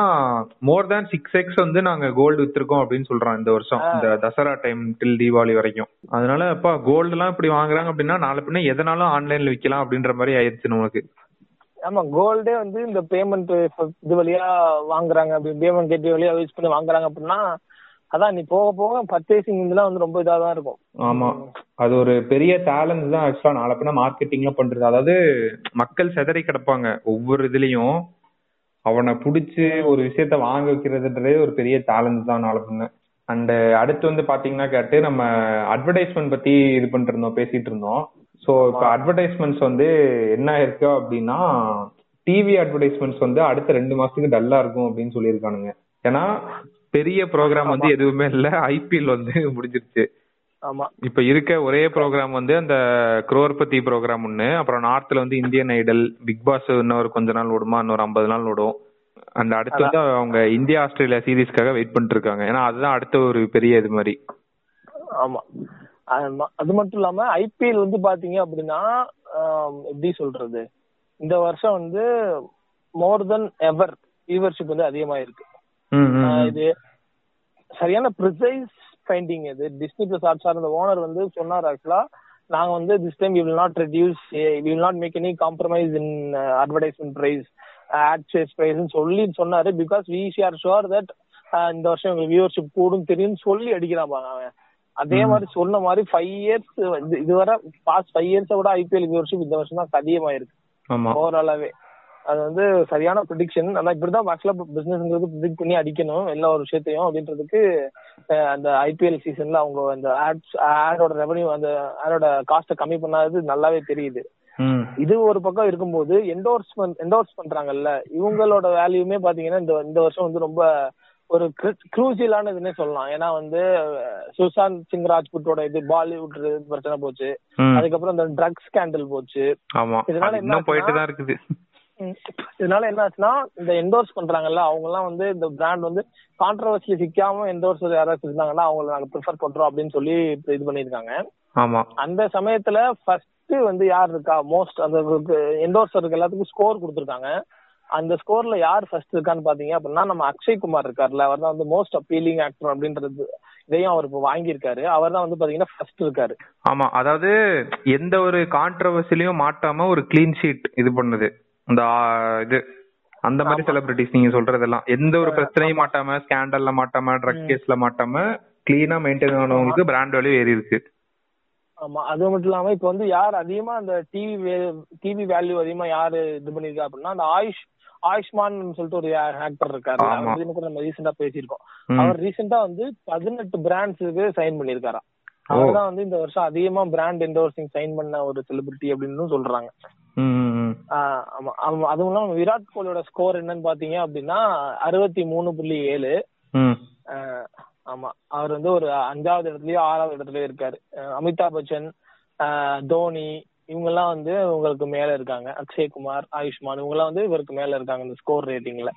[SPEAKER 3] மோர் தேன் சிக்ஸ் எக்ஸ் வந்து நாங்க கோல்டு வித்திருக்கோம் அப்படின்னு சொல்றான் இந்த வருஷம். இந்த தசரா டைம் டில் தீபாவளி வரைக்கும். அதனால அப்பா கோல்டு எல்லாம் இப்படி வாங்குறாங்க அப்படின்னா நாளை பின்ன எதனாலும் ஆன்லைன்ல விக்கலாம் அப்படின்ற மாதிரி ஆயிடுச்சு நமக்கு
[SPEAKER 2] ஆமா கோல்டே வந்து இந்த பேமெண்ட் இது வழியா வாங்குறாங்க. அப்படி பேமெண்ட் கேட்வே வழியா யூஸ் பண்ணி வாங்குறாங்க அப்படின்னா அதான் நீ போக போக பர்ச்சேசிங் இதெல்லாம் வந்து ரொம்ப இதா தான் இருக்கும்.
[SPEAKER 3] ஆமா. அது ஒரு பெரிய டேலண்ட் தான் ஆக்சுவலா நாளை பின்ன பண்றது. அதாவது மக்கள் செதறி கிடப்பாங்க. ஒவ்வொரு இதுலயும் அவனை புடிச்சு ஒரு விஷயத்த வாங்க வைக்கிறதுன்றதே ஒரு பெரிய டேலண்ட் தான் நாளை அண்ட் அடுத்து வந்து பாத்தீங்கன்னா கேட்டு நம்ம அட்வர்டைஸ்மெண்ட் பத்தி இது பண்ணிட்டு இருந்தோம் பேசிட்டு இருந்தோம். சோ இப்ப அட்வர்டைஸ்மெண்ட்ஸ் வந்து என்ன இருக்கு அப்படின்னா டிவி அட்வர்டைஸ்மெண்ட்ஸ் வந்து அடுத்த ரெண்டு மாசத்துக்கு டல்லா இருக்கும் அப்படின்னு சொல்லியிருக்கானுங்க. ஏன்னா பெரிய ப்ரோக்ராம் வந்து எதுவுமே இல்ல. ஐபிஎல் வந்து முடிஞ்சிருச்சு.
[SPEAKER 2] ஆமா.
[SPEAKER 3] இப்ப இருக்க ஒரே ப்ரோக்ராம் வந்து அந்த குரோர்பதி ப்ரோக்ராம் ஒண்ணு. அப்புறம் நார்த்ல வந்து இந்தியன் ஐடல் பிக் பாஸ் இன்னொரு கொஞ்ச நாள் விடுமா இன்னொரு ஐம்பது நாள் விடும் அண்ட் அடுத்து வந்து அவங்க இந்தியா ஆஸ்திரேலியா சீரீஸ்க்காக வெயிட் பண்ணிட்டு இருக்காங்க ஏன்னா அதுதான் அடுத்த ஒரு பெரிய இது மாதிரி.
[SPEAKER 2] ஆமா. அது மட்டும் இல்லாம ஐபிஎல் வந்து பாத்தீங்க அப்படின்னா எப்படி சொல்றது? இந்த வருஷம் வந்து மோர் தென் எவர் வியூவர்ஷிப் வந்து அதிகமா இருக்கு. இது சரியான ப்ரிசைஸ் ஃபைண்டிங் இது. டிஸ்னி பிளஸ் ஹாட் ஸ்டார் அந்த ஓனர் வந்து சொன்னார் ஆக்சுவலா நாங்க வந்து this time will not reduce will not make any compromise in advertisement price ad chase price சொல்லி சொன்னாரு. Because we are sure that இந்த வருஷம் எங்களுக்கு வியூவர்ஷிப் கூடும் தெரியும்னு சொல்லி அடிக்கிறான் அவன். அதே மாதிரி சொன்ன மாதிரி ஃபைவ் இயர்ஸ் இதுவரை பாஸ்ட் ஃபைவ் இயர்ஸை விட ஐபிஎல் வியூவர்ஷிப் இந்த வருஷம் தான் அதிகமாயிருக்கு ஓவராலாவே அது வந்து சரியான ப்ரிடிக்ஷன் ஆனா இப்படிதான் ஆக்சுவலா பிசினஸ்ங்கிறது ப்ரிடிக்ட் பண்ணி அடிக்கணும் எல்லா ஒரு விஷயத்தையும் அப்படின்றதுக்கு அந்த ஐபிஎல் சீசன்ல அவங்க அந்த ஆட்ஸ் ஆடோட ரெவன்யூ அந்த ஆடோட காஸ்ட கம்மி பண்ணாதது நல்லாவே தெரியுது. இது ஒரு பக்கம் இருக்கும்போது என்டோர்ஸ்மெண்ட் என்டோர்ஸ் பண்றாங்கல்ல இவங்களோட வேல்யூமே பாத்தீங்கன்னா இந்த இந்த வருஷம் வந்து ரொம்ப ஒரு க்ரூசியலானதுன்னே சொல்லலாம். ஏன்னா வந்து சுஷாந்த் சிங் ராஜ்புட்டோட இது பாலிவுட் பிரச்சனை போச்சு. அதுக்கப்புறம் இந்த ட்ரக்ஸ் ஸ்கேண்டல் போச்சு. இதனால என்ன
[SPEAKER 3] போயிட்டு தான் இருக்குது.
[SPEAKER 2] இதனால என்ன ஆச்சுன்னா இந்த என்டோர்ஸ் பண்றாங்கல்ல அவங்க எல்லாம் வந்து இந்த பிராண்ட் வந்து கான்ட்ரவர்சியில சிக்காம என்டோர்ஸ் யாராச்சும் இருந்தாங்கன்னா அவங்கள நாங்க ப்ரிஃபர் பண்றோம் அப்படின்னு சொல்லி இது பண்ணிருக்காங்க
[SPEAKER 3] ஆமா.
[SPEAKER 2] அந்த சமயத்துல ஃபர்ஸ்ட் வந்து யார் இருக்கா? மோஸ்ட் அந்த என்டோர்ஸருக்கு எல்லாத்துக்கும் ஸ்கோர் கொடுத்துருக்காங்க. அந்த ஸ்கோர்ல யார் ஃபர்ஸ்ட் இருக்கான்னு பாத்தீங்க அப்படின்னா நம்ம அக்ஷய் குமார் இருக்காருல்ல அவர் தான் வந்து மோஸ்ட் அப்பீலிங் ஆக்டர் அப்படின்றது இதையும் அவர் இப்போ வாங்கியிருக்காரு. அவர் தான் வந்து பாத்தீங்கன்னா ஃபர்ஸ்ட் இருக்காரு.
[SPEAKER 3] ஆமா. அதாவது எந்த ஒரு கான்ட்ரவர்சிலையும் மாட்டாம ஒரு க்ளீன் ஷீட் இது பண்ணுது. இந்த ஆ, இது அந்த மாதிரி செலிபிரிட்டிஸ் நீங்க சொல்றதெல்லாம் எந்த ஒரு பிரச்சனையும் மாட்டாம ஸ்கேண்டல்ல மாட்டாம ட்ரக் கேஸ்ல மாட்டாம கிளீனா மெயின்டைன் ஆனவங்களுக்கு பிராண்ட் வேல்யூ ஏறி இருக்கு
[SPEAKER 2] ஆமா. அது மட்டும் இல்லாம இப்ப வந்து யார் அதிகமா அந்த டிவி டிவி வேல்யூ அதிகமா யாரு இது பண்ணிருக்கா அப்படின்னா அந்த ஆயுஷ் ஆயுஷ்மான் சொல்லிட்டு ஒரு ஆக்டர் இருக்காரு. அவர் கூட நம்ம ரீசெண்டா பேசியிருக்கோம். அவர் ரீசெண்டா வந்து பதினெட்டு பிராண்ட்ஸுக்கு சைன் பண்ணிருக்காராம்
[SPEAKER 3] ஓ.
[SPEAKER 2] அவர் தான் வந்து இந்த வருஷம் அதிகமா பிராண்ட் என்டோர்சிங் சைன் பண்ண ஒரு செலிபிரிட்டி அப்படின்னு சொல்றாங்க. அதுவும் இல்லாம விராட் கோலியோட ஸ்கோர் என்னன்னு பாத்தீங்க அப்படின்னா அறுபத்தி மூணு புள்ளி ஏழு. ஆமா. அவர் வந்து ஒரு அஞ்சாவது இடத்துலயோ ஆறாவது இடத்துலயோ இருக்காரு. அமிதாப் பச்சன் தோனி இவங்க எல்லாம் வந்து உங்களுக்கு மேல இருக்காங்க. அக்ஷய் குமார் ஆயுஷ்மான் இவங்க எல்லாம் வந்து இவருக்கு மேல இருக்காங்க இந்த ஸ்கோர் ரேட்டிங்ல.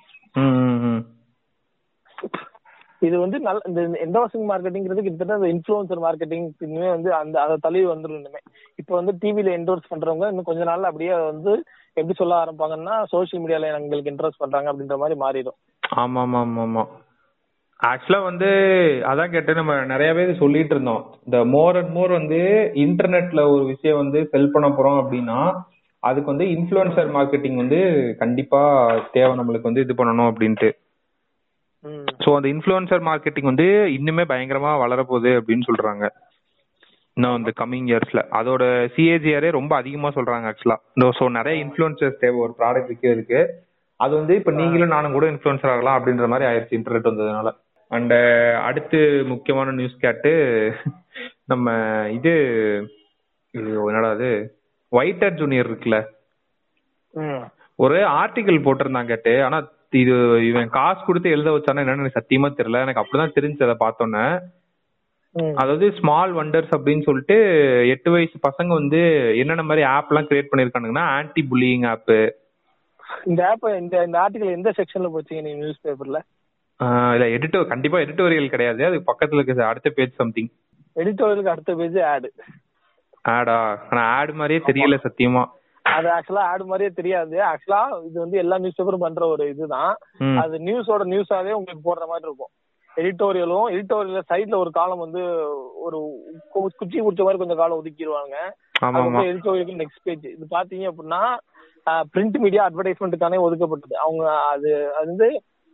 [SPEAKER 2] இது வந்து நல்ல இந்த என்டோசிங் மார்க்கெட்டிங்கிறது கிட்டத்தட்ட அந்த இன்ஃபுளுசர் மார்க்கெட்டிங் வந்து அந்த அதை தழுவி வந்துடும் இப்போ வந்து டிவில என்டோர்ஸ் பண்றவங்க இன்னும் கொஞ்ச நாள்ல அப்படியே வந்து எப்படி சொல்ல ஆரம்பிப்பாங்கன்னா சோஷியல் மீடியால எங்களுக்கு இன்ட்ரெஸ்ட் பண்றாங்க அப்படின்ற மாதிரி மாறிடும்.
[SPEAKER 3] ஆமா ஆமா ஆமா ஆமா ஆக்சுவலா வந்து அதான் கேட்டு நம்ம நிறைய பேர் சொல்லிட்டு இருந்தோம். இந்த மோர் அண்ட் மோர் வந்து இன்டர்நெட்ல ஒரு விஷயம் வந்து செல் பண்ண போறோம் அப்படின்னா அதுக்கு வந்து இன்ஃப்ளூயன்சர் மார்க்கெட்டிங் வந்து கண்டிப்பா தேவை நம்மளுக்கு வந்து இது பண்ணணும் அப்படின்ட்டு. ஸோ அந்த இன்ஃப்ளூயன்சர் மார்க்கெட்டிங் வந்து இன்னுமே பயங்கரமா வளரப்போகுது அப்படின்னு சொல்றாங்க. இன்னும் இந்த கம்மிங் இயர்ஸ்ல அதோட சிஏஜிஆரே ரொம்ப அதிகமா சொல்றாங்க ஆக்சுவலா இந்த ஸோ நிறைய இன்ஃப்ளூயன்சர்ஸ் தேவை ஒரு ப்ராடக்ட் விற்கிறதுக்கு அது வந்து இப்ப நீங்களும் நானும் கூட இன்ஃப்ளூயன்சர் ஆகலாம் அப்படின்ற மாதிரி ஆயிடுச்சு இன்டர்நெட் வந்ததுனால. அண்ட் அடுத்து முக்கியமான நியூஸ் கேட்டு நம்ம இது என்னடா அது? ஒயிட்டர் ஜூனியர் இருக்குல்ல. ஒரு ஆர்டிகல் போட்டிருந்தான் கேட்டு. ஆனா இது இவன் காசு கொடுத்து எழுத வச்சானா என்னன்னு எனக்கு சத்தியமா தெரியல. எனக்கு அப்படிதான் தெரிஞ்சு அதை பார்த்தோன்னே. அதாவது ஸ்மால் வண்டர்ஸ் அப்படின்னு சொல்லிட்டு எட்டு வயசு பசங்க வந்து என்னென்ன மாதிரி ஆப் எல்லாம் கிரியேட் பண்ணிருக்கானுங்கன்னா ஆன்டி புல்லிங் ஆப்
[SPEAKER 2] இந்த ஆப் இந்த இந்த ஆர்டிகல் எந்த செக்ஷன்ல போச்சீங்க நீங்க நியூஸ் பேப்பர்ல
[SPEAKER 3] இல்ல எடிட்டோ கண்டிப்பா எடிட்டோரியல் கிடையாது. அது பக்கத்துல இருக்கு அடுத்த பேஜ் சம்திங்
[SPEAKER 2] எடிட்டோரியலுக்கு அடுத்த பேஜ் ஆடு
[SPEAKER 3] ஆடா ஆனா ஆட் மாதிரியே தெரியல சத்தியமா.
[SPEAKER 2] அது ஆக்சுவலா ஆடு மாதிரியே தெரியாது. ஆக்சுவலா இது வந்து எல்லா நியூஸ் பேப்பரும் பண்ற ஒரு இதுதான். அது நியூஸோட நியூஸாவே உங்களுக்கு போடுற மாதிரி இருக்கும். எடிட்டோரியலும் எடிட்டோரியல்ல சைடுல ஒரு காலம் வந்து ஒரு குச்சி குடிச்ச மாதிரி கொஞ்சம் காலம் ஒதுக்கிடுவாங்க எடிட்டோரியலுக்கு நெக்ஸ்ட் பேஜ் இது பாத்தீங்க அப்படின்னா பிரிண்ட் மீடியா அட்வர்டைஸ்மெண்ட்டுக்கானே ஒதுக்கப்பட்டது. அவங்க அது அது வந்து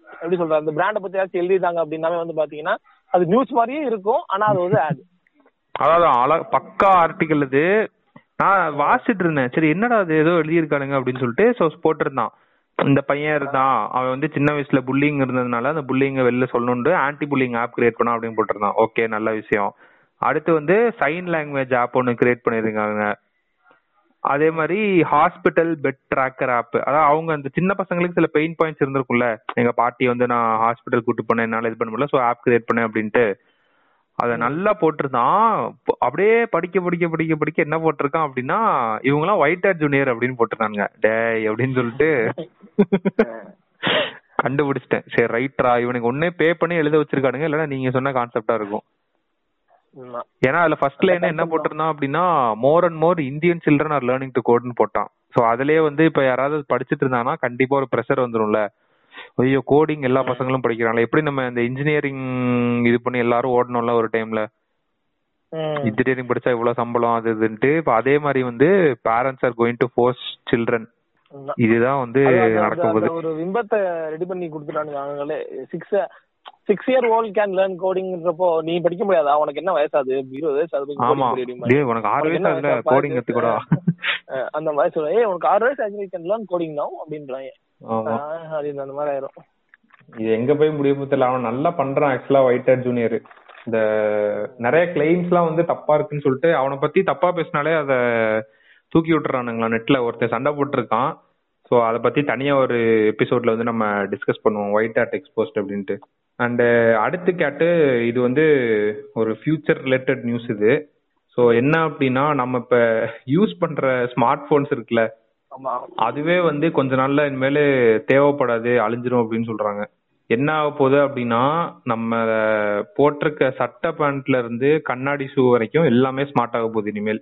[SPEAKER 2] எப்படி சொல்றது அந்த பிராண்டை பத்தி ஏதாச்சும் எழுதிட்டாங்க அப்படின்னாவே வந்து பாத்தீங்கன்னா அது நியூஸ் மாதிரியே இருக்கும் ஆனா அது வந்து ஆட்
[SPEAKER 3] அதாவது அழ பக்கா ஆர்டிகல் இது. நான் வாசிட்டு இருந்தேன். சரி என்னடா அது? ஏதோ எழுதியிருக்கானுங்க அப்படின்னு சொல்லிட்டு போட்டிருந்தான். இந்த பையன் இருந்தான். அவன் வந்து சின்ன வயசுல புல்லிங் இருந்ததுனால அந்த புல்லிங்க வெளில சொல்லணும்னு ஆன்டி புல்லிங் ஆப் கிரியேட் பண்ணா அப்படின்னு போட்டிருந்தான். ஓகே நல்ல விஷயம். அடுத்து வந்து சைன் லாங்குவேஜ் ஆப் ஒன்று கிரியேட் பண்ணியிருக்காங்க. அதே மாதிரி ஹாஸ்பிட்டல் பெட் ட்ராக்கர் ஆப் அதாவது அவங்க அந்த சின்ன பசங்களுக்கு சில பெயின் பாயிண்ட்ஸ் இருந்திருக்கும்ல. எங்க பாட்டி வந்து நான் ஹாஸ்பிட்டல் கூட்டு போனேன் என்னால இது பண்ண முடியல ஸோ ஆப் கிரியேட் பண்ணேன் அப்படின்ட்டு. அத நல்லா போட்டிருந்தான். அப்படியே படிக்க படிக்க படிக்க படிக்க என்ன போட்டிருக்கான் அப்படின்னா இவங்கெல்லாம் ஒயிட் ஹேர் ஜூனியர் அப்படின்னு போட்டிருக்காங்க டேய் அப்படின்னு சொல்லிட்டு கண்டுபிடிச்சிட்டேன். சரி ரைட்ரா இவனுக்கு ஒன்னே பே பண்ணி எழுத வச்சிருக்கானுங்க. இல்லைன்னா நீங்க சொன்ன கான்செப்டா இருக்கும். ஏன்னா அதுல ஃபர்ஸ்ட் லைன் என்ன போட்டிருந்தான் அப்படின்னா more and more Indian children are learning to கோட்னு போட்டான். சோ அதுலயே வந்து இப்ப யாராவது படிச்சிட்டு இருந்தாங்கன்னா கண்டிப்பா ஒரு ப்ரெஷர் வந்துரும்ல. ஐயோ கோடிங் எல்லா பசங்களும் படிக்கிறாங்களே. எப்படி நம்ம இந்த இன்ஜினியரிங் இது பண்ணி எல்லாரும் ஓடணும்ல ஒரு டைம்ல இன்ஜினியரிங் படிச்சா இவ்வளவு சம்பளம் அது இதுன்ட்டு. இப்ப அதே மாதிரி வந்து parents are going to force children இதுதான் வந்து
[SPEAKER 2] அது- அது-
[SPEAKER 3] நடக்க
[SPEAKER 2] அது- அது ஒரு பிம்பத்தை ரெடி பண்ணி கொடுத்துட்டானுங்க அவங்களே. Six six year old can learn கோடிங்ன்றப்போ நீ படிக்க முடியாதா? உனக்கு என்ன வயசாது இருபது வயசு அது
[SPEAKER 3] ஆமா. டேய் உனக்கு ஆறு வயசு
[SPEAKER 2] வயசு?
[SPEAKER 3] கோடிங். கத்துக்கூடா
[SPEAKER 2] அந்த மாதிரி சொல்லுவேன் ஏய் உனக்கு ஆறு வயசு ஆச்சு கேன் லேர்ன் கோடிங் தான் அப்படின்றாங்க. அந்த மாதிரி ஆயிரும்.
[SPEAKER 3] இது எங்க போய் முடியுமோ தெரியல. அவன் நல்லா பண்றான் ஆக்சுவலா ஒயிட் ஜூனியர் இந்த நிறைய கிளைம்ஸ் எல்லாம் வந்து தப்பா இருக்குன்னு சொல்லிட்டு அவனை பத்தி தப்பா பேசினாலே அத தூக்கி விட்டுறானுங்களா நெட்ல ஒருத்தன் சண்டை போட்டிருக்கான். சோ அத பத்தி தனியா ஒரு எபிசோட்ல வந்து நம்ம டிஸ்கஸ் பண்ணுவோம். ஒயிட் ஹேட் எக்ஸ்போஸ்ட் அப்படின்ட்டு. அண்ட் அடுத்து கேட்டு இது வந்து ஒரு ஃபியூச்சர் ரிலேட்டட் நியூஸ் இது. சோ என்ன அப்படின்னா நம்ம இப்ப யூஸ் பண்ற ஸ்மார்ட் போன்ஸ் இருக்குல்ல அதுவே வந்து கொஞ்ச நாள்ல இனிமேல் தேவைப்படாது அழிஞ்சிரும் அப்படின்னு சொல்றாங்க என்ன ஆக போகுது அப்படின்னா நம்ம போட்டிருக்க சட்டை பேண்ட்ல இருந்து கண்ணாடி ஷூ வரைக்கும் எல்லாமே ஸ்மார்ட் ஆக போகுது இனிமேல்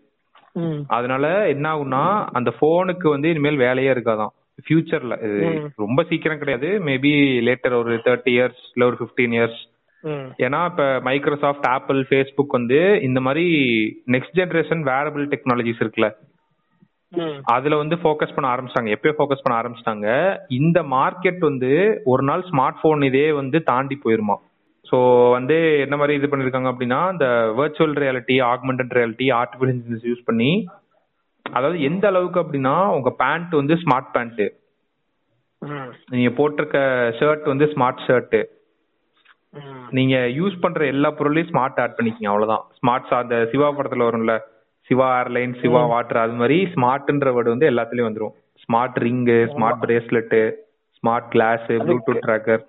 [SPEAKER 2] ம்.
[SPEAKER 3] அதனால என்ன ஆகும்னா அந்த போனுக்கு வந்து இனிமேல் வேலையே இருக்காதான் ஃபியூச்சர்ல இது. ரொம்ப சீக்கிரம் கிடையாது மேபி லேட்டர் ஒரு தேர்ட்டி இயர்ஸ் இல்ல ஒரு பிப்டீன் இயர்ஸ்
[SPEAKER 2] ம்.
[SPEAKER 3] ஏன்னா இப்ப மைக்ரோசாஃப்ட் ஆப்பிள் ஃபேஸ்புக் வந்து இந்த மாதிரி நெக்ஸ்ட் ஜெனரேஷன் வேரபிள் டெக்னாலஜிஸ் இருக்குல்ல. அதுல வந்து ஃபோக்கஸ் பண்ண ஆரம்பிச்சிட்டாங்க. எப்பயோ ஃபோக்கஸ் பண்ண ஆரம்பிச்சிட்டாங்க. இந்த மார்க்கெட் வந்து ஒரு நாள் ஸ்மார்ட் போன் இதே வந்து தாண்டி போயிருமா? ஸோ வந்து என்ன மாதிரி இது பண்ணிருக்காங்க அப்படின்னா இந்த virtual reality augmented reality artificial intelligence use பண்ணி அதாவது எந்த அளவுக்கு அப்படின்னா உங்க பேண்ட் வந்து ஸ்மார்ட் பேண்ட்
[SPEAKER 2] ம்,
[SPEAKER 3] நீங்க போட்டிருக்க ஷர்ட் வந்து ஸ்மார்ட் ஷர்ட்
[SPEAKER 2] ம்.
[SPEAKER 3] நீங்க யூஸ் பண்ற எல்லா பொருளையும் ஸ்மார்ட் ஆட் பண்ணிக்கங்க அவ்வளவுதான். ஸ்மார்ட் அந்த சிவா படத்துல வரும்ல சிவா ஏர்லைன் சிவா வாட்டர் அது மாதிரி ஸ்மார்ட்ன்ற வேர்டு வந்து எல்லாத்துலயும் வந்துரும். Smart ring smart bracelet smart glass Bluetooth tracker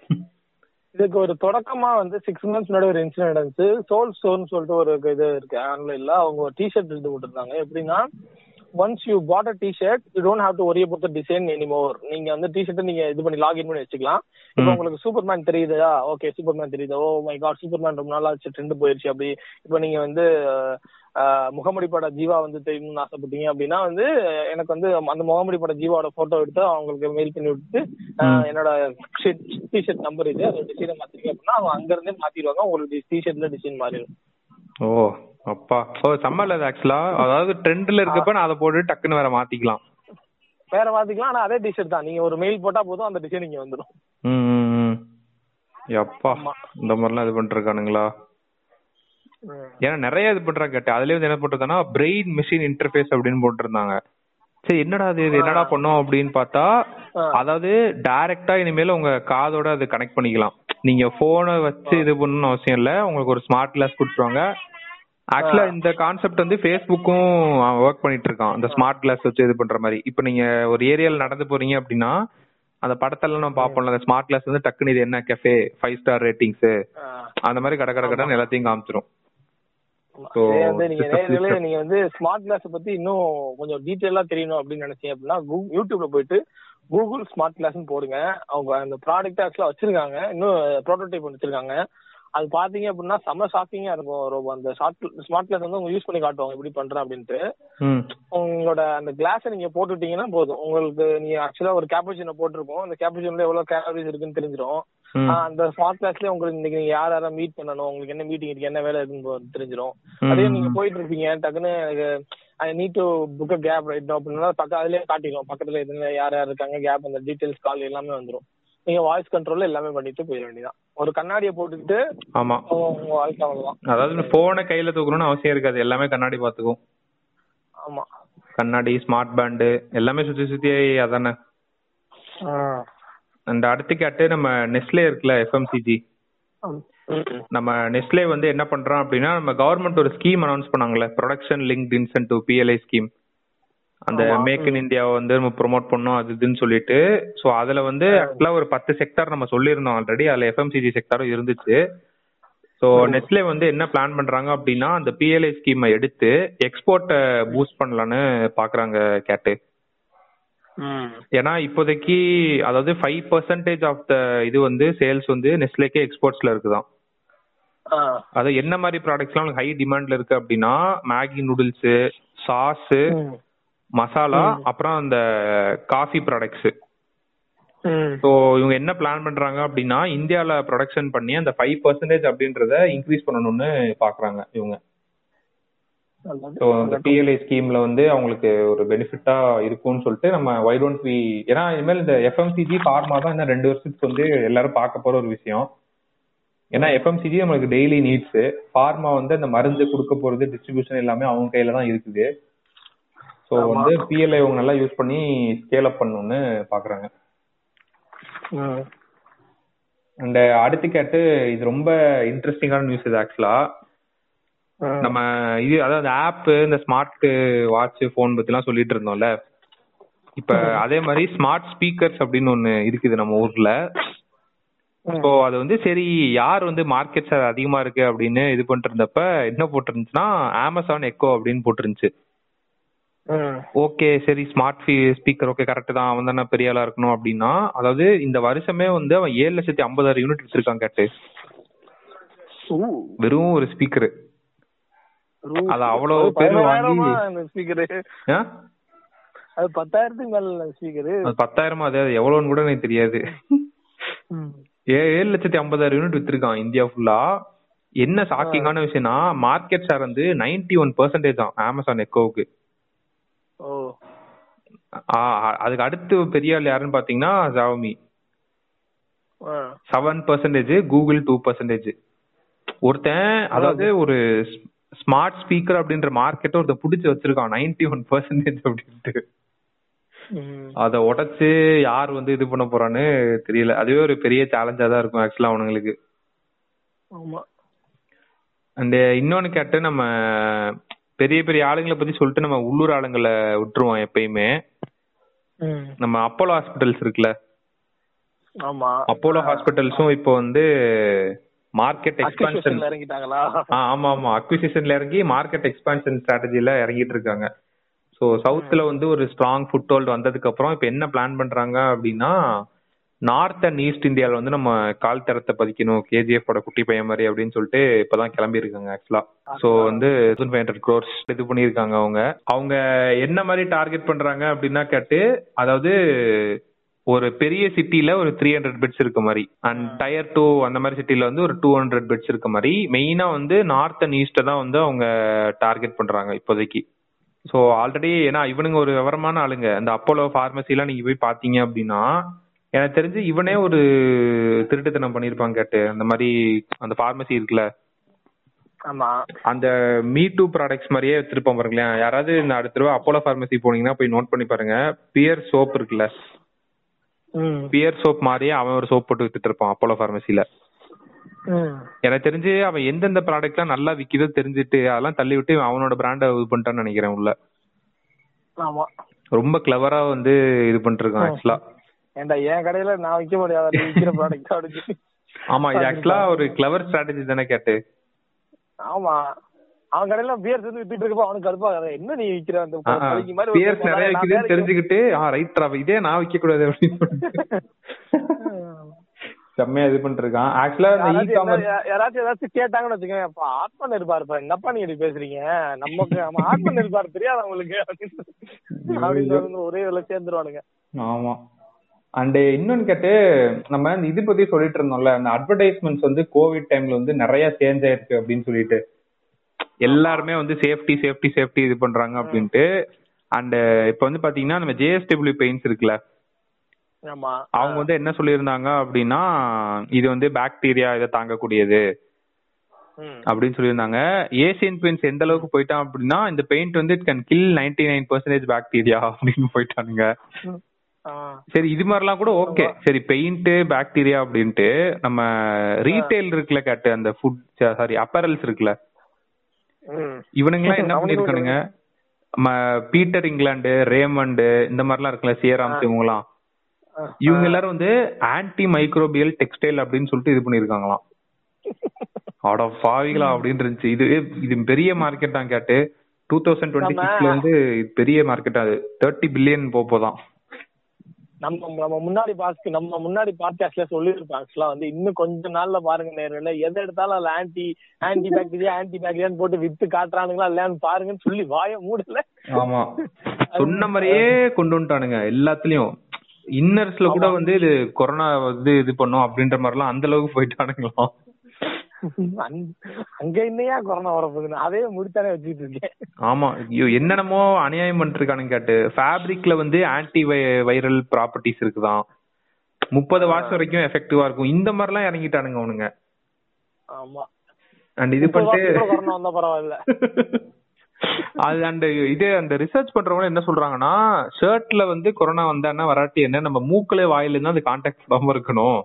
[SPEAKER 2] இதுக்கு ஒரு தொடக்கமா வந்து சிக்ஸ் மந்த்ஸ் முன்னாடி ஒரு இன்சிடென்ட் நடந்துச்சு. சோல் ஸ்டோர்னு சொல்லிட்டு ஒரு இது இருக்கு ஆன்லைன்ல. அவங்க ஒரு டிஷர்ட் இது போட்டிருந்தாங்க. எப்படின்னா once you put a T-shirt you don't have to worry about the design anymore நீங்க வந்து டிஷர்ட் நீங்க இது பண்ணி லாகின் பண்ணி வச்சுக்கலாம். இப்போ உங்களுக்கு சூப்பர்மேன் தெரியுதா? ஓகே சூப்பர்மேன் தெரியுதா? ஓ மை காட் சூப்பர்மேன் ரொம்ப நாள் ஆச்சு ட்ரெண்ட் போயிருச்சு அப்படி. இப்போ நீங்க வந்து முகமடி பட ஜீவா வந்து தெரியணும்னு ஆசைப்பட்டீங்க அப்படின்னா வந்து எனக்கு வந்து அந்த முகமடி பட ஜீவாவோட போட்டோ எடுத்து அவங்களுக்கு மெயில் பண்ணி விட்டு என்னோட டிஷர்ட் நம்பர் இது அதோட டிசைனை மாத்திருக்கீங்க அப்படின்னா அவங்க அங்க இருந்தே மாத்திடுவாங்க உங்களுக்கு டிஷர்ட்ல டிசைன் மாறிடும்.
[SPEAKER 3] ஓ அப்பா. ஓ செம்மல அது ஆக்சுவலா அதாவது ட்ரெண்ட்ல இருக்கப்ப நான் அதை போட்டு டக்குன்னு வேற மாத்திக்கலாம்.
[SPEAKER 2] வேற மாத்திக்கலாம் ஆனா அதே டிஷர்ட் தான். நீங்க ஒரு மெயில் போட்டா போதும் அந்த டிசைன் இங்க வந்துடும்.
[SPEAKER 3] எப்பா. இந்த மாதிரிலாம் இது பண்ணிருக்கானுங்களா ஏன்னா நிறைய இது பண்றாங்க கேட்டு அதுலயே வந்து என்ன போட்டிருந்தானா பிரெயின் மிஷின் இன்டர்ஃபேஸ் அப்படின்னு போட்டிருந்தாங்க. சரி என்னடா அது இது என்னடா பண்ணோம் அப்படின்னு பார்த்தா. அதாவது டைரக்டா இனிமேல் உங்க காதோட அது கனெக்ட் பண்ணிக்கலாம். நீங்க போனை வச்சு இது பண்ணணும்னு அவசியம் இல்ல. உங்களுக்கு ஒரு ஸ்மார்ட் கிளாஸ் கொடுத்துருவாங்க. ஆக்சுவலா இந்த கான்செப்ட் வந்து ஃபேஸ்புக்கும் ஒர்க் பண்ணிட்டு இருக்கான் இந்த ஸ்மார்ட் கிளாஸ் வச்சு இது பண்ற மாதிரி. இப்போ நீங்க ஒரு ஏரியால நடந்து போறீங்க அப்படின்னா அந்த படத்தெல்லாம் நம்ம பார்ப்போம்ல. அந்த ஸ்மார்ட் கிளாஸ் வந்து டக்குன்னு இது என்ன? கெஃபே ஃபைவ் ஸ்டார் ரேட்டிங்ஸ் அந்த மாதிரி கடை கடை கடன் எல்லாத்தையும் காமிச்சிரும்.
[SPEAKER 2] நீங்க வந்து ஸ்மார்ட் கிளாஸ் பத்தி இன்னும் கொஞ்சம் டீட்டெயிலா தெரியணும் அப்படின்னு நினைச்சீங்க அப்படின்னா யூடியூப்ல போயிட்டு கூகுள் ஸ்மார்ட் கிளாஸ்னு போடுங்க. அவங்க அந்த ப்ராடக்ட் ஆக்சுவலா வச்சிருக்காங்க. இன்னும் ப்ரோட்டோடைப் வச்சிருக்காங்க. அது பாத்தீங்க அப்படின்னா செம்ம ஷாக்கிங்கா இருக்கும் ரொம்ப அந்த ஸ்மார்ட் கிளாஸ் வந்து அவங்க யூஸ் பண்ணி காட்டுவாங்க எப்படி பண்றேன் அப்படின்ட்டு. உங்களோட அந்த கிளாஸை நீங்க போட்டுட்டீங்கன்னா போதும். உங்களுக்கு நீங்க ஆக்சுவலா ஒரு கேப்புச்சினோ போட்டிருப்போம். அந்த கேப்புச்சினோல எவ்வளவு கேலரிஸ் இருக்குன்னு தெரிஞ்சிடும் அந்த ஸ்மார்ட் கிளாஸ்லயே உங்களுக்கு இன்னைக்கு நீங்க யார் யாரா மீட் பண்ணணும் உங்களுக்கு என்ன மீட்டிங் இருக்கு என்ன வேலை இருக்குன்னு போ- தெரிஞ்சிரும்.
[SPEAKER 3] ம்.
[SPEAKER 2] அதே நீங்க போயிட்டு இருப்பீங்க டக்குன்னு I need to book cab right அப்படின்னா பக்கம் அதுலயே காட்டிடும் பக்கத்துல எதுல யார் யார் இருக்காங்க கேப் அந்த டீடைல்ஸ் கால் எல்லாமே வந்துரும். நீங்க வாய்ஸ் கண்ட்ரோல்ல எல்லாமே பண்ணிட்டு போயிட வேண்டியதான் ஒரு கண்ணாடியை போட்டுக்கிட்டு
[SPEAKER 3] ஆமா.
[SPEAKER 2] வாழ்க்கை அவ்வளவுதான்.
[SPEAKER 3] அதாவது போனை கையில தூக்கணும்னு அவசியம் இருக்காது. எல்லாமே கண்ணாடி பாத்துக்கும்
[SPEAKER 2] ஆமா.
[SPEAKER 3] கண்ணாடி ஸ்மார்ட் பேண்டு எல்லாமே சுத்தி சுத்தி அதானே. அந்த அடுத்து கேட்டு நம்ம நெஸ்லே இருக்குல்ல எஃப்எம்சிஜி. நம்ம நெஸ்லே வந்து என்ன பண்றோம் அப்படின்னா நம்ம கவர்மெண்ட் ஒரு scheme announce பண்ணாங்கல்ல. Production link incentive PLI scheme அந்த. மேக் இன் இந்தியாவை வந்து நம்ம ப்ரோமோட் பண்ணோம் அது இதுன்னு சொல்லிட்டு ஸோ அதுல வந்து ஆக்சுவலா ஒரு பத்து செக்டார் நம்ம சொல்லியிருந்தோம் ஆல்ரெடி அதுல எஃப்எம்சிஜி செக்டாரும் இருந்துச்சு ஸோ நெஸ்லே வந்து என்ன பிளான் பண்றாங்க அப்படின்னா அந்த பிஎல்ஐ ஸ்கீமை எடுத்து எக்ஸ்போர்ட்டை பூஸ்ட் பண்ணலான்னு பாக்குறாங்க கேட்டு. ஏன்னா இப்போதைக்கு அதாவது ஃபைவ் பர்சன்டேஜ் ஆஃப் த இது வந்து சேல்ஸ் வந்து நெஸ்லேக்கே எக்ஸ்போர்ட்ஸ்ல இருக்குதான். அது என்ன மாதிரி ப்ராடக்ட்ஸ்லாம் ஹை டிமாண்ட்ல இருக்கு அப்படின்னா மேகி நூடுல்ஸ் சாஸ். மசாலா அப்புறம் அந்த காஃபி ப்ராடக்ட்ஸ். ஸோ இவங்க என்ன பிளான் பண்றாங்க அப்படின்னா இந்தியால ப்ரொடக்ஷன் பண்ணி அந்த ஃபைவ் பர்சன்டேஜ் அப்படின்றத இன்க்ரீஸ் பண்ணணும்னு பாக்குறாங்க இவங்க. ஸோ அந்த பிஎல்ஐ ஸ்கீம்ல வந்து அவங்களுக்கு ஒரு பெனிஃபிட்டா இருக்கும்னு சொல்லிட்டு நம்ம வை டோன்ட் வி ஏன்னா இனிமேல் இந்த எஃப்எம்சிஜி ஃபார்மா தான் இன்னும் ரெண்டு வருஷத்துக்கு வந்து எல்லாரும் பார்க்க போற ஒரு விஷயம். ஏன்னா எஃப்எம்சிஜி நம்மளுக்கு டெய்லி நீட்ஸ் ஃபார்மா வந்து அந்த மருந்து கொடுக்க போறது டிஸ்ட்ரிபியூஷன் எல்லாமே அவங்க கையில தான் இருக்குது. ஸோ வந்து பிஎல்ஐ அவங்க நல்லா யூஸ் பண்ணி ஸ்கேல் அப் பண்ணணும்னு பாக்குறாங்க. அண்ட் அடுத்து கேட்டு இது ரொம்ப இன்ட்ரெஸ்டிங்கான நியூஸ் இது ஆக்சுவலா. நம்ம இது அதாவது ஆப் இந்த ஸ்மார்ட் வாட்ச் போன் பத்திலாம் சொல்லிட்டு இருந்தோம்ல இப்ப அதே மாதிரி ஸ்மார்ட் ஸ்பீக்கர்ஸ் அப்படின்னு ஒண்ணு இருக்குது நம்ம ஊர்ல. ஸோ அது வந்து சரி யார் வந்து மார்க்கெட் ஷேர் அதிகமா இருக்கு அப்படின்னு இது பண்ணிட்டு இருந்தப்ப என்ன போட்டிருந்துச்சுன்னா அமேசான் எக்கோ அப்படின்னு போட்டிருந்துச்சு. ஓகே சரி ஸ்மார்ட் ஸ்பீக்கர் ஓகே கரெக்ட் தான். அவன் தானே பெரிய ஆளா இருக்கணும் அப்படின்னா அதாவது இந்த வருஷமே வந்து அவன் ஏழு லட்சத்தி ஐம்பதாயிரம் யூனிட் வித்திருக்கான் கேட்டு. வெறும் ஒரு ஸ்பீக்கர். அது அவ்வளவு பேர் வாங்கி-
[SPEAKER 2] ஸ்பீக்கரு அது பத்தாயிரத்துக்கு மேல ஸ்பீக்கரு
[SPEAKER 3] அது பத்தாயிரமா அது எவ்வளவுன்னு கூட எனக்கு தெரியாது. ஏழு லட்சத்தி ஐம்பதாயிரம் யூனிட் வித்திருக்கான் இந்தியா ஃபுல்லா என்ன ஷாக்கிங்கான விஷயம்னா மார்க்கெட் ஷேர் வந்து நைன்டி ஒன் பர்சன்டேஜ் தான் அமேசான் எக்கோவுக்கு
[SPEAKER 2] ஓ.
[SPEAKER 3] அதுக்கு அடுத்து பெரிய ஆள் யாருன்னு பாத்தீங்கன்னா Xiaomi. Seven percentage Google two percentage ஒருத்தன் அதாவது ஒரு ஸ்மார்ட் ஸ்பீக்கர் அப்படின்ற மார்க்கெட்டை ஒருத்தன் புடிச்சு வச்சிருக்கான். நைன்டி ஒன் பர்சன்டேஜ் அப்படின்ட்டு. அத உடைச்சு யார் வந்து இது பண்ண போறான்னு தெரியல. அதுவே ஒரு பெரிய சேலஞ்சா தான் இருக்கும் ஆக்சுவலா அவனுங்களுக்கு.
[SPEAKER 2] ஆமா.
[SPEAKER 3] அந்த இன்னொன்னு கேட்டு நம்ம பெரிய பெரிய ஆளுங்களை பத்தி சொல்லிட்டு நம்ம உள்ளூர் ஆளுங்களை விட்டுருவோம் எப்பயுமே. நம்ம அப்போலோ ஹாஸ்பிட்டல்ஸ் இருக்குல்ல?
[SPEAKER 2] ஆமா.
[SPEAKER 3] அப்போலோ ஹாஸ்பிட்டல்ஸும் இப்போ வந்து மார்க்கெட் எக்ஸ்பான்ஷன்
[SPEAKER 2] இறங்கிட்டாங்களா?
[SPEAKER 3] ஆமா ஆமா. அக்விசிஷன்ல இறங்கி மார்க்கெட் எக்ஸ்பான்ஷன் ஸ்ட்ராட்டஜில இறங்கிட்டு இருக்காங்க. ஸோ சவுத்ல வந்து ஒரு ஸ்ட்ராங் ஃபுட் ஹோல்ட் வந்ததுக்கு அப்புறம் இப்போ என்ன பிளான் பண்றாங்க அப்படின்னா நார்த் அண்ட் ஈஸ்ட் இந்தியாவில் வந்து நம்ம கால் தரத்தை பதிக்கணும். கேஜிஎஃப் ஓட குட்டி பையன் மாதிரி அப்படின்னு சொல்லிட்டு இப்பதான் கிளம்பி இருக்காங்க ஆக்சுவலா ஸோ வந்து ஃபைவ் ஹண்ட்ரட் க்ரோர்ஸ் இது பண்ணியிருக்காங்க அவங்க. அவங்க என்ன மாதிரி டார்கெட் பண்றாங்க அப்படின்னா கேட்டு அதாவது ஒரு பெரிய சிட்டில ஒரு த்ரீ ஹண்ட்ரட் பெட்ஸ் இருக்க மாதிரி. அண்ட் டயர் டூ அந்த மாதிரி சிட்டில வந்து ஒரு டூ ஹண்ட்ரட் பெட்ஸ் இருக்க மாதிரி. மெயினா வந்து நார்த் அண்ட் ஈஸ்ட தான் வந்து அவங்க டார்கெட் பண்றாங்க இப்போதைக்கு. ஸோ ஆல்ரெடி ஏன்னா இவனுங்க ஒரு விவரமான ஆளுங்க. அந்த அப்போலோ ஃபார்மசிலாம் நீங்க போய் பாத்தீங்க அப்படின்னா எனக்கு தெரிஞ்சு இவனே ஒரு திருட்டுத்தனம் பண்ணியிருப்பான் கேட்டு. அந்த மாதிரி அந்த ஃபார்மசி இருக்குல்ல?
[SPEAKER 2] ஆமா.
[SPEAKER 3] அந்த மீ டூ ப்ராடக்ட்ஸ் மாதிரியே வச்சிருப்போம் பாருங்களேன். யாராவது இந்த அடுத்த தடவை அப்போலோ ஃபார்மசி போனீங்கன்னா போய் நோட் பண்ணி பாருங்க. பியர் சோப் இருக்குல்ல. பியர் சோப் மாதிரியே அவன் ஒரு சோப் போட்டு வித்துட்டு இருப்பான் அப்போலோ ஃபார்மசில. எனக்கு தெரிஞ்சு அவன் எந்தெந்த ப்ராடக்ட்லாம் நல்லா விக்குதோ தெரிஞ்சுட்டு அதெல்லாம் தள்ளி விட்டு அவனோட பிராண்டை இது பண்ணிட்டான்னு நினைக்கிறேன் உள்ள. ரொம்ப கிளவரா வந்து இது பண்ணிட்டு இருக்கான் ஆக்சுவலா
[SPEAKER 2] ஏன்டா என் கடையில நான் விக்க முடியாது? நீ விக்கிற ப்ராடக்ட் அப்படின்னு
[SPEAKER 3] ஆமா இது ஆக்சுவலா ஒரு கிளவர் ஸ்ட்ராட்டஜி தானே கேட்டு.
[SPEAKER 2] ஆமா. அவன் கடையில பியர்ஸ் வந்து வித்துட்டு இருக்கப்போ அவனுக்கு கடுப்பா என்ன நீ விக்கிற அந்த மாதிரி ஒரு
[SPEAKER 3] பியர்ஸ் நிறைய
[SPEAKER 2] வேற
[SPEAKER 3] தெரிஞ்சுக்கிட்டு ஆ ரைட் இதே நான் விக்க கூடாது அப்படின்னு செம்மையா இது பண்ணிட்டு இருக்கான் ஆக்சுவலா இந்த இ
[SPEAKER 2] யாராச்சும்
[SPEAKER 3] காமர்ஸ்
[SPEAKER 2] என்ன- யாராச்சும் ஏதாச்சும் கேட்டாங்கன்னு வச்சுக்கோங்க அப்ப ஆத்மா நிர்பாருப்பா என்னப்பா நீங்க இப்படி பேசுறீங்க? நமக்கு நம்ம ஆத்மா நிர்பார் தெரியாது அவங்களுக்கு அப்படின்னு ஒரே இதுல சேர்ந்துருவானுங்க.
[SPEAKER 3] ஆமா. அண்ட் இன்னொன்னு கேட்டு நம்ம இந்த இது பத்தி சொல்லிட்டு இருந்தோம்ல அந்த அட்வர்டைஸ்மெண்ட்ஸ் வந்து கோவிட் டைம்ல வந்து நிறைய சேஞ்ச் ஆயிருக்கு அப்படின்னு சொல்லிட்டு. எல்லாருமே வந்து சேஃப்டி சேஃப்டி சேஃப்டி இது பண்றாங்க அப்படின்ட்டு. அண்ட் இப்ப வந்து பாத்தீங்கன்னா நம்ம ஜேஎஸ்டபிள்யூ பெயிண்ட்ஸ் இருக்குல்ல. அவங்க வந்து என்ன சொல்லியிருந்தாங்க அப்படின்னா இது வந்து பாக்டீரியா இதை தாங்கக்கூடியது. அப்படின்னு சொல்லியிருந்தாங்க. ஏசியன் பெயிண்ட்ஸ் எந்த அளவுக்கு போயிட்டான் அப்படின்னா இந்த பெயிண்ட் வந்து it can kill ninety nine percentage bacteria அப்படின்னு போயிட்டானுங்க. சரி இது மாதிரிலாம் கூட ஓகே சரி பெயிண்ட் பாக்டீரியா அப்படின்ட்டு நம்ம ரீட்டைல் இருக்குல்ல கேட்டு அந்த ஃபுட் சாரி அப்பரல்ஸ் இருக்குல்ல.
[SPEAKER 2] ம்.
[SPEAKER 3] இவனுங்கலாம் என்ன பண்ணிருக்கானுங்க? பீட்டர் இங்கிலாந்து ரேமண்ட் இந்த மாதிரிலாம் இருக்குல்ல சியராம்ஸ் இவங்கலாம். இவங்க எல்லாரும் வந்து ஆன்டி மைக்ரோபியல் டெக்ஸ்டைல் அப்படின்னு சொல்லிட்டு இது பண்ணிருக்காங்களாம். அட பாவிகளா அப்படின்னு இருந்துச்சு. இது இது பெரிய மார்க்கெட் தான் கேட்டு டூ தௌசண்ட் டுவெண்ட்டி சிக்ஸ்ல வந்து பெரிய மார்க்கெட் அது. தேர்ட்டி பில்லியன் போதான்
[SPEAKER 2] நம்ம நம்ம முன்னாடி பாஸ்க்கு நம்ம முன்னாடி பாட்காஸ்ட்ல சொல்லியிருப்போம் ஆக்சுவலா வந்து இன்னும் கொஞ்ச நாள்ல பாருங்க நேரில். எதை எடுத்தாலும் அதுல ஆன்டி ஆன்டி பாக்டீரியா ஆன்டி பாக்டீரியான்னு போட்டு வித்து காட்டுறானுங்களா இல்லையான்னு பாருங்கன்னு சொல்லி வாய மூடல.
[SPEAKER 3] ஆமா. சொன்ன மாதிரியே கொண்டு வந்துட்டானுங்க எல்லாத்துலயும். இன்னர்ஸ்ல கூட வந்து இது கொரோனா வந்து இது பண்ணும் அப்படின்ற மாதிரிலாம் அந்த அளவுக்கு போயிட்டானுங்களாம்
[SPEAKER 2] அங்க- என்னையா கொரோனா வரப்போகுதுன்னு அதே முடித்தானே வச்சுட்டு இருக்கேன்.
[SPEAKER 3] ஆமா ஐயோ என்னென்னமோ அநியாயம் பண்ணிருக்கானுங்க கேட்டு. ஃபேப்ரிக்ல வந்து ஆன்டி வைரல் ப்ராப்பர்ட்டிஸ் இருக்குதாம். முப்பது வாட்ஸ் வரைக்கும் எஃபெக்டிவா இருக்கும். இந்த மாதிரிலாம் இறங்கிட்டானுங்க அவனுங்க.
[SPEAKER 2] ஆமா.
[SPEAKER 3] அண்ட் இது பண்ணிட்டு
[SPEAKER 2] கொரோனா வந்தா பரவாயில்ல.
[SPEAKER 3] அது அந்த இது அந்த ரிசர்ச் பண்றவங்க என்ன சொல்றாங்கன்னா ஷர்ட்ல வந்து கொரோனா வந்தான்னா வராட்டி என்ன நம்ம மூக்குல வாயில இருந்து அது கான்டாக்ட் இல்லாம இருக்கணும்.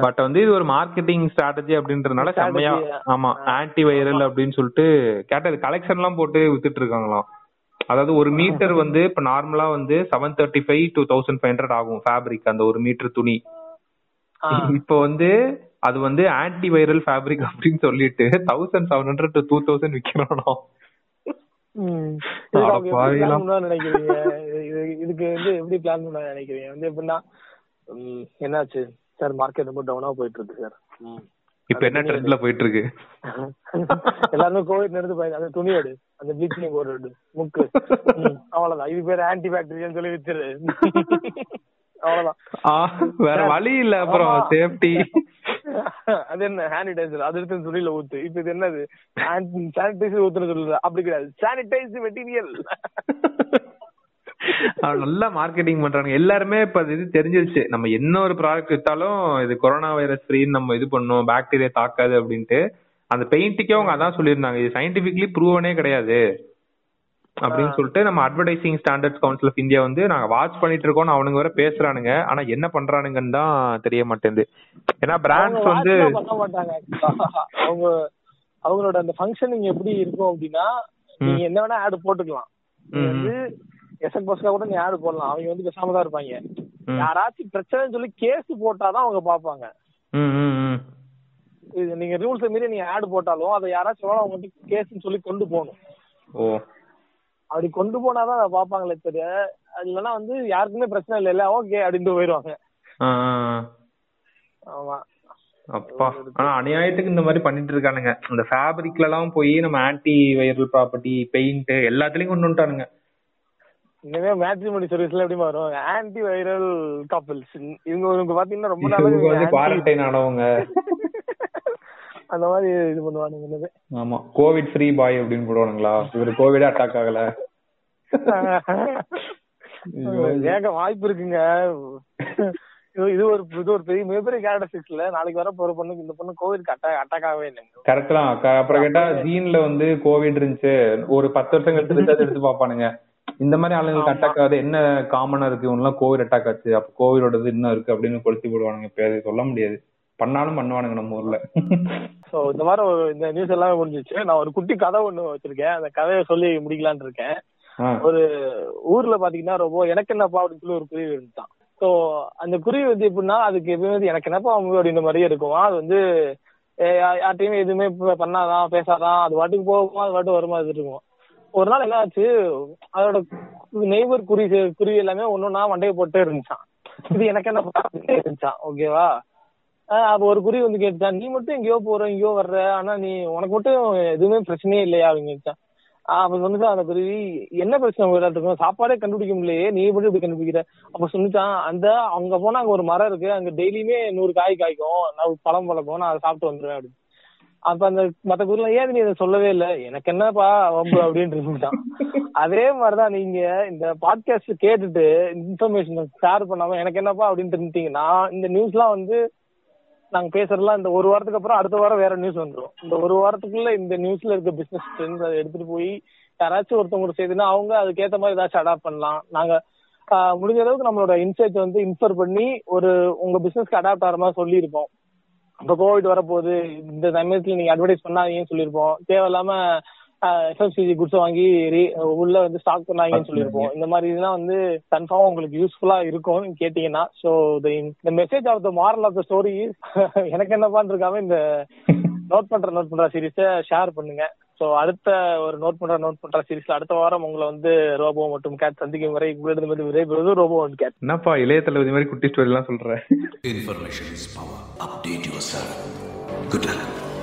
[SPEAKER 3] பட் வந்து இது ஒரு மார்க்கெட்டிங் ஸ்ட்ராட்டஜி அப்படின்றதுனால
[SPEAKER 2] Strategy,
[SPEAKER 3] செம்மையா ஆமா. ஆன்டி வைரல் அப்படின்னு சொல்லிட்டு கேட்டது கலெக்ஷன் எல்லாம் போட்டு வித்துட்டு இருக்காங்களாம் அதாவது ஒரு மீட்டர் வந்து இப்ப நார்மலா வந்து seven thirty five two thousand five hundred ஆகும் ஃபேப்ரிக் அந்த ஒரு மீட்டர் துணி. இப்போ வந்து அது வந்து ஆன்டி வைரல் ஃபேப்ரிக் அப்படின்னு சொல்லிட்டு thousand seven hundred to two thousand விற்கிறானோ
[SPEAKER 2] ம். இதுக்கு
[SPEAKER 3] அட
[SPEAKER 2] அவங்க எப்படி
[SPEAKER 3] பாவிகளா.
[SPEAKER 2] plan பண்ணுவான்னு நினைக்கிறீங்க? இது- இது- இதுக்கு வந்து எப்படி பிளான் பண்ண நினைக்கிறீங்க? வந்து எப்படின்னா என்னாச்சு? சார் மார்க்கெட் ரொம்ப டவுனா போயிட்டு இருக்கு சார்.
[SPEAKER 3] இப்ப என்ன ட்ரெண்ட்ல போயிட்டு இருக்கு
[SPEAKER 2] எல்லாருமே கோவிட் நடந்து போய் அந்த துணி எடு அந்த ப்ளீச்சிங் பவுடர் எடு முக்கு. அவ்வளவுதான். இது பேர் ஆன்டி பாக்டீரியான்னு சொல்லி வித்துரு அவ்வளவுதான்.
[SPEAKER 3] ஆ, வேற வழி இல்ல அப்புறம். சேஃப்டி
[SPEAKER 2] அது என்ன சானிடைசர் அது எடுத்து துணியில ஊத்து. இப்ப இது என்னது? சானிடைசர் ஊத்துன்னு சொல்லுது அப்படி கிடையாது. சானிடைஸ் மெட்டீரியல்
[SPEAKER 3] நல்லா மார்க்கெட்டிங் பண்றாங்க எல்லாருமே இப்ப இது தெரிஞ்சிருச்சு. நம்ம என்ன ஒரு ப்ராடக்ட் வித்தாலும் இது கொரோனா வைரஸ் ஃப்ரீன்னு நம்ம இது பண்ணோம் பாக்டீரியா தாக்காது அப்படின்ட்டு. அந்த பெயிண்ட்டுக்கே அவங்க அதான் சொல்லியிருந்தாங்க. இது சயின்டிபிக்லி ப்ரூவனே கிடையாது. அப்படின்னு சொல்லிட்டு நம்ம advertising standards council of India வந்து நாங்க வாட்ச் பண்ணிட்டு இருக்கோம்னு அவனுங்க வேற பேசுறானுங்க. ஆனா என்ன பண்றானுங்கன்னு தான் தெரிய மாட்டேங்குது. ஏன்னா பிராண்ட்ஸ் வந்து
[SPEAKER 2] அவங்க அவங்களோட அந்த ஃபங்க்ஷனிங் எப்படி இருக்கும் அப்படின்னா நீங்க என்ன வேணா ஆட் போட்டுக்கலாம். வந்து எஸ்என் போஸ்ட்ல கூட நீ ஆட் போடலாம்? அவங்க வந்து பேசாம தான் இருப்பாங்க. யாராச்சும் பிரச்சனைன்னு சொல்லி கேஸ் போட்டாதான் அவங்க பாப்பாங்க. இது நீங்க ரூல்ஸ் மீறி நீங்க ஆட் போட்டாலும் அதை யாராச்சும் அவங்க வந்து கேஸ்ன்னு சொல்லி கொண்டு போகணும்.
[SPEAKER 3] ஓ.
[SPEAKER 2] அப்படி கொண்டு போனாதான் அதை பாப்பாங்களே தெரிய அது இல்லைன்னா வந்து யாருக்குமே பிரச்சனை இல்லை. இல்ல ஓகே அப்படின்ட்டு போயிடுவாங்க.
[SPEAKER 3] ஆ.
[SPEAKER 2] ஆமா.
[SPEAKER 3] அப்பா. ஆனா அநியாயத்துக்கு இந்த மாதிரி பண்ணிட்டு இருக்கானுங்க. இந்த ஃபேப்ரிக்ல எல்லாம் போய் நம்ம ஆன்டி வைரல் ப்ராப்பர்ட்டி பெயிண்ட் எல்லாத்துலயும் கொண்டு வந்துட்டானுங்க.
[SPEAKER 2] இனிமே மேட்ரிமோனி சர்வீஸ்ல எப்படி வரும்? ஆன்டி வைரல் கப்பல்ஸ் இவங்க இவங்க பாத்தீங்கன்னா ரொம்ப நாளாவே
[SPEAKER 3] குவாரண்டைன் ஆனவங்க.
[SPEAKER 2] அந்த மாதிரி இது பண்ணுவானுங்க.
[SPEAKER 3] ஆமா. கோவிட் ஃப்ரீ பாய் அப்படின்னு போடுவானுங்களா? இவரு கோவிட் அட்டாக் ஆகல.
[SPEAKER 2] வேக வாய்ப்பு இருக்குங்க. இது- ஒரு இது ஒரு பெரிய மிகப்பெரிய கேரக்டரிஸ்டிக்ஸ்ல நாளைக்கு வர போற பொண்ணுக்கு இந்த பொண்ணு கோவிட் அட்டாக் அட்டாக் ஆகவே இல்லைங்க.
[SPEAKER 3] கரெக்ட் தான். அப்புறம் கேட்டா ஜீன்ல வந்து கோவிட் இருந்துச்சு. ஒரு பத்து வருஷம் கழிச்சு ரிசர்ச் எடுத்து பாப்பானுங்க இந்த மாதிரி ஆளுங்களுக்கு அட்டாக் ஆகுது. என்ன காமனா இருக்கு? இவங்கலாம் கோவிட் அட்டாக் ஆச்சு. அப்ப கோவிடோடது இன்னும் இருக்கு? அப்படின்னு கொளுத்தி போடுவானுங்க. அது சொல்ல முடியாது. பண்ணாலும் பண்ணுவானுங்க நம்ம ஊர்ல.
[SPEAKER 2] சோ இந்த மாதிரி ஒரு இந்த நியூஸ் எல்லாமே முடிஞ்சிச்சு. நான் ஒரு குட்டி கதை ஒண்ணு வச்சிருக்கேன். அந்த கதையை சொல்லி முடிக்கலாம்னு இருக்கேன். ஒரு ஊர்ல பாத்தீங்கன்னா ரொம்ப எனக்கு என்னப்பா அப்படின்னு சொல்லி ஒரு குருவி இருந்துச்சான் சோ அந்த குருவி வந்து எப்படின்னா அதுக்கு எப்பயுமே வந்து எனக்கு என்னப்பா அவங்க அப்படின்ற மாதிரியே இருக்கும். அது வந்து யார்ட்டையுமே எதுவுமே பண்ணாதான் பேசாதான் அது வாட்டுக்கு போகுமா அது வாட்டு வருமா அது இருக்கும். ஒரு நாள் என்ன ஆச்சு அதோட நெய்பர் குருவி குருவி எல்லாமே ஒன்னொன்னா வண்டைய போட்டு இருந்துச்சான் இது எனக்கு என்ன இருந்துச்சான் ஓகேவா ஆஹ் அப்ப ஒரு குருவி வந்து கேட்டுச்சான் நீ மட்டும் எங்கேயோ போற எங்கேயோ வர்ற ஆனா நீ உனக்கு மட்டும் எதுவுமே பிரச்சனையே இல்லையா? அப்படின்னு கேட்டுச்சான் ஆஹ் அப்ப சொன்னுச்சான் அந்த குருவி என்ன பிரச்சனை உங்க எல்லாத்துக்கும் சாப்பாடே கண்டுபிடிக்க முடியலையே நீ மட்டும் இப்படி கண்டுபிடிக்கிற? அப்ப சொன்னுச்சான் அந்த அங்க போனா அங்க ஒரு மரம் இருக்கு அங்க டெய்லியுமே நூறு காய் காய்க்கும் நான் பழம் பழக்கம் நான் அதை சாப்பிட்டு வந்துருவேன் அப்படின்னு. அப்ப அந்த மத்த குருல ஏன் நீ இதை சொல்லவே இல்ல? எனக்கு என்னப்பா வம்பு அப்படின்னு இருந்துட்டான். அதே மாதிரிதான் நீங்க இந்த பாட்காஸ்ட் கேட்டுட்டு இன்ஃபர்மேஷன் ஷேர் பண்ணாம எனக்கு என்னப்பா அப்படின்னு இருந்துட்டீங்கன்னா இந்த நியூஸ்லாம் வந்து நாங்க பேசுறதுலாம் இந்த ஒரு வாரத்துக்கு அப்புறம் அடுத்த வாரம் வேற நியூஸ் வந்துரும். இந்த ஒரு வாரத்துக்குள்ள இந்த நியூஸ்ல இருக்க பிசினஸ் ட்ரெண்ட்ஸ் அதை எடுத்துட்டு போய் யாராச்சும் ஒருத்தவங்க செய்துன்னா அவங்க அதுக்கேத்த மாதிரி ஏதாச்சும் அடாப்ட் பண்ணலாம். நாங்க முடிஞ்ச அளவுக்கு நம்மளோட இன்சைட் வந்து இன்ஃபர் பண்ணி ஒரு உங்க பிசினஸ்க்கு அடாப்ட் ஆகிற மாதிரி சொல்லியிருப்போம். இப்ப கோவிட் வரப்போகுது. இந்த சமயத்துல நீங்க அட்வர்டைஸ் பண்ணாதீங்கன்னு சொல்லியிருப்போம். தேவையில்லாம எஃப்எம்சிஜி குட்ஸ் வாங்கி உள்ள வந்து ஸ்டாக் பண்ணாங்கன்னு சொல்லியிருப்போம். இந்த மாதிரி இதெல்லாம் வந்து கன்ஃபார்ம் உங்களுக்கு யூஸ்ஃபுல்லா இருக்கும் கேட்டீங்கன்னா ஸோ இந்த message of the moral of the story எனக்கு என்னப்பான்னு இருக்காம இந்த நோட் பண்ற நோட் பண்ற சீரிஸ ஷேர் பண்ணுங்க. ஸோ அடுத்த ஒரு நோட் பண்ற நோட் பண்ற சீரிஸ்ல அடுத்த வாரம் உங்களை வந்து ரோபோ மற்றும் கேட் சந்திக்கும் வரை உங்களிடம் விரைபெறுவது ரோபோ அண்ட் கேட்
[SPEAKER 3] என்னப்பா இளைய தளபதி மாதிரி குட்டி ஸ்டோரி எல்லாம் சொல்ற
[SPEAKER 4] Information is power. Update yourself. Good luck.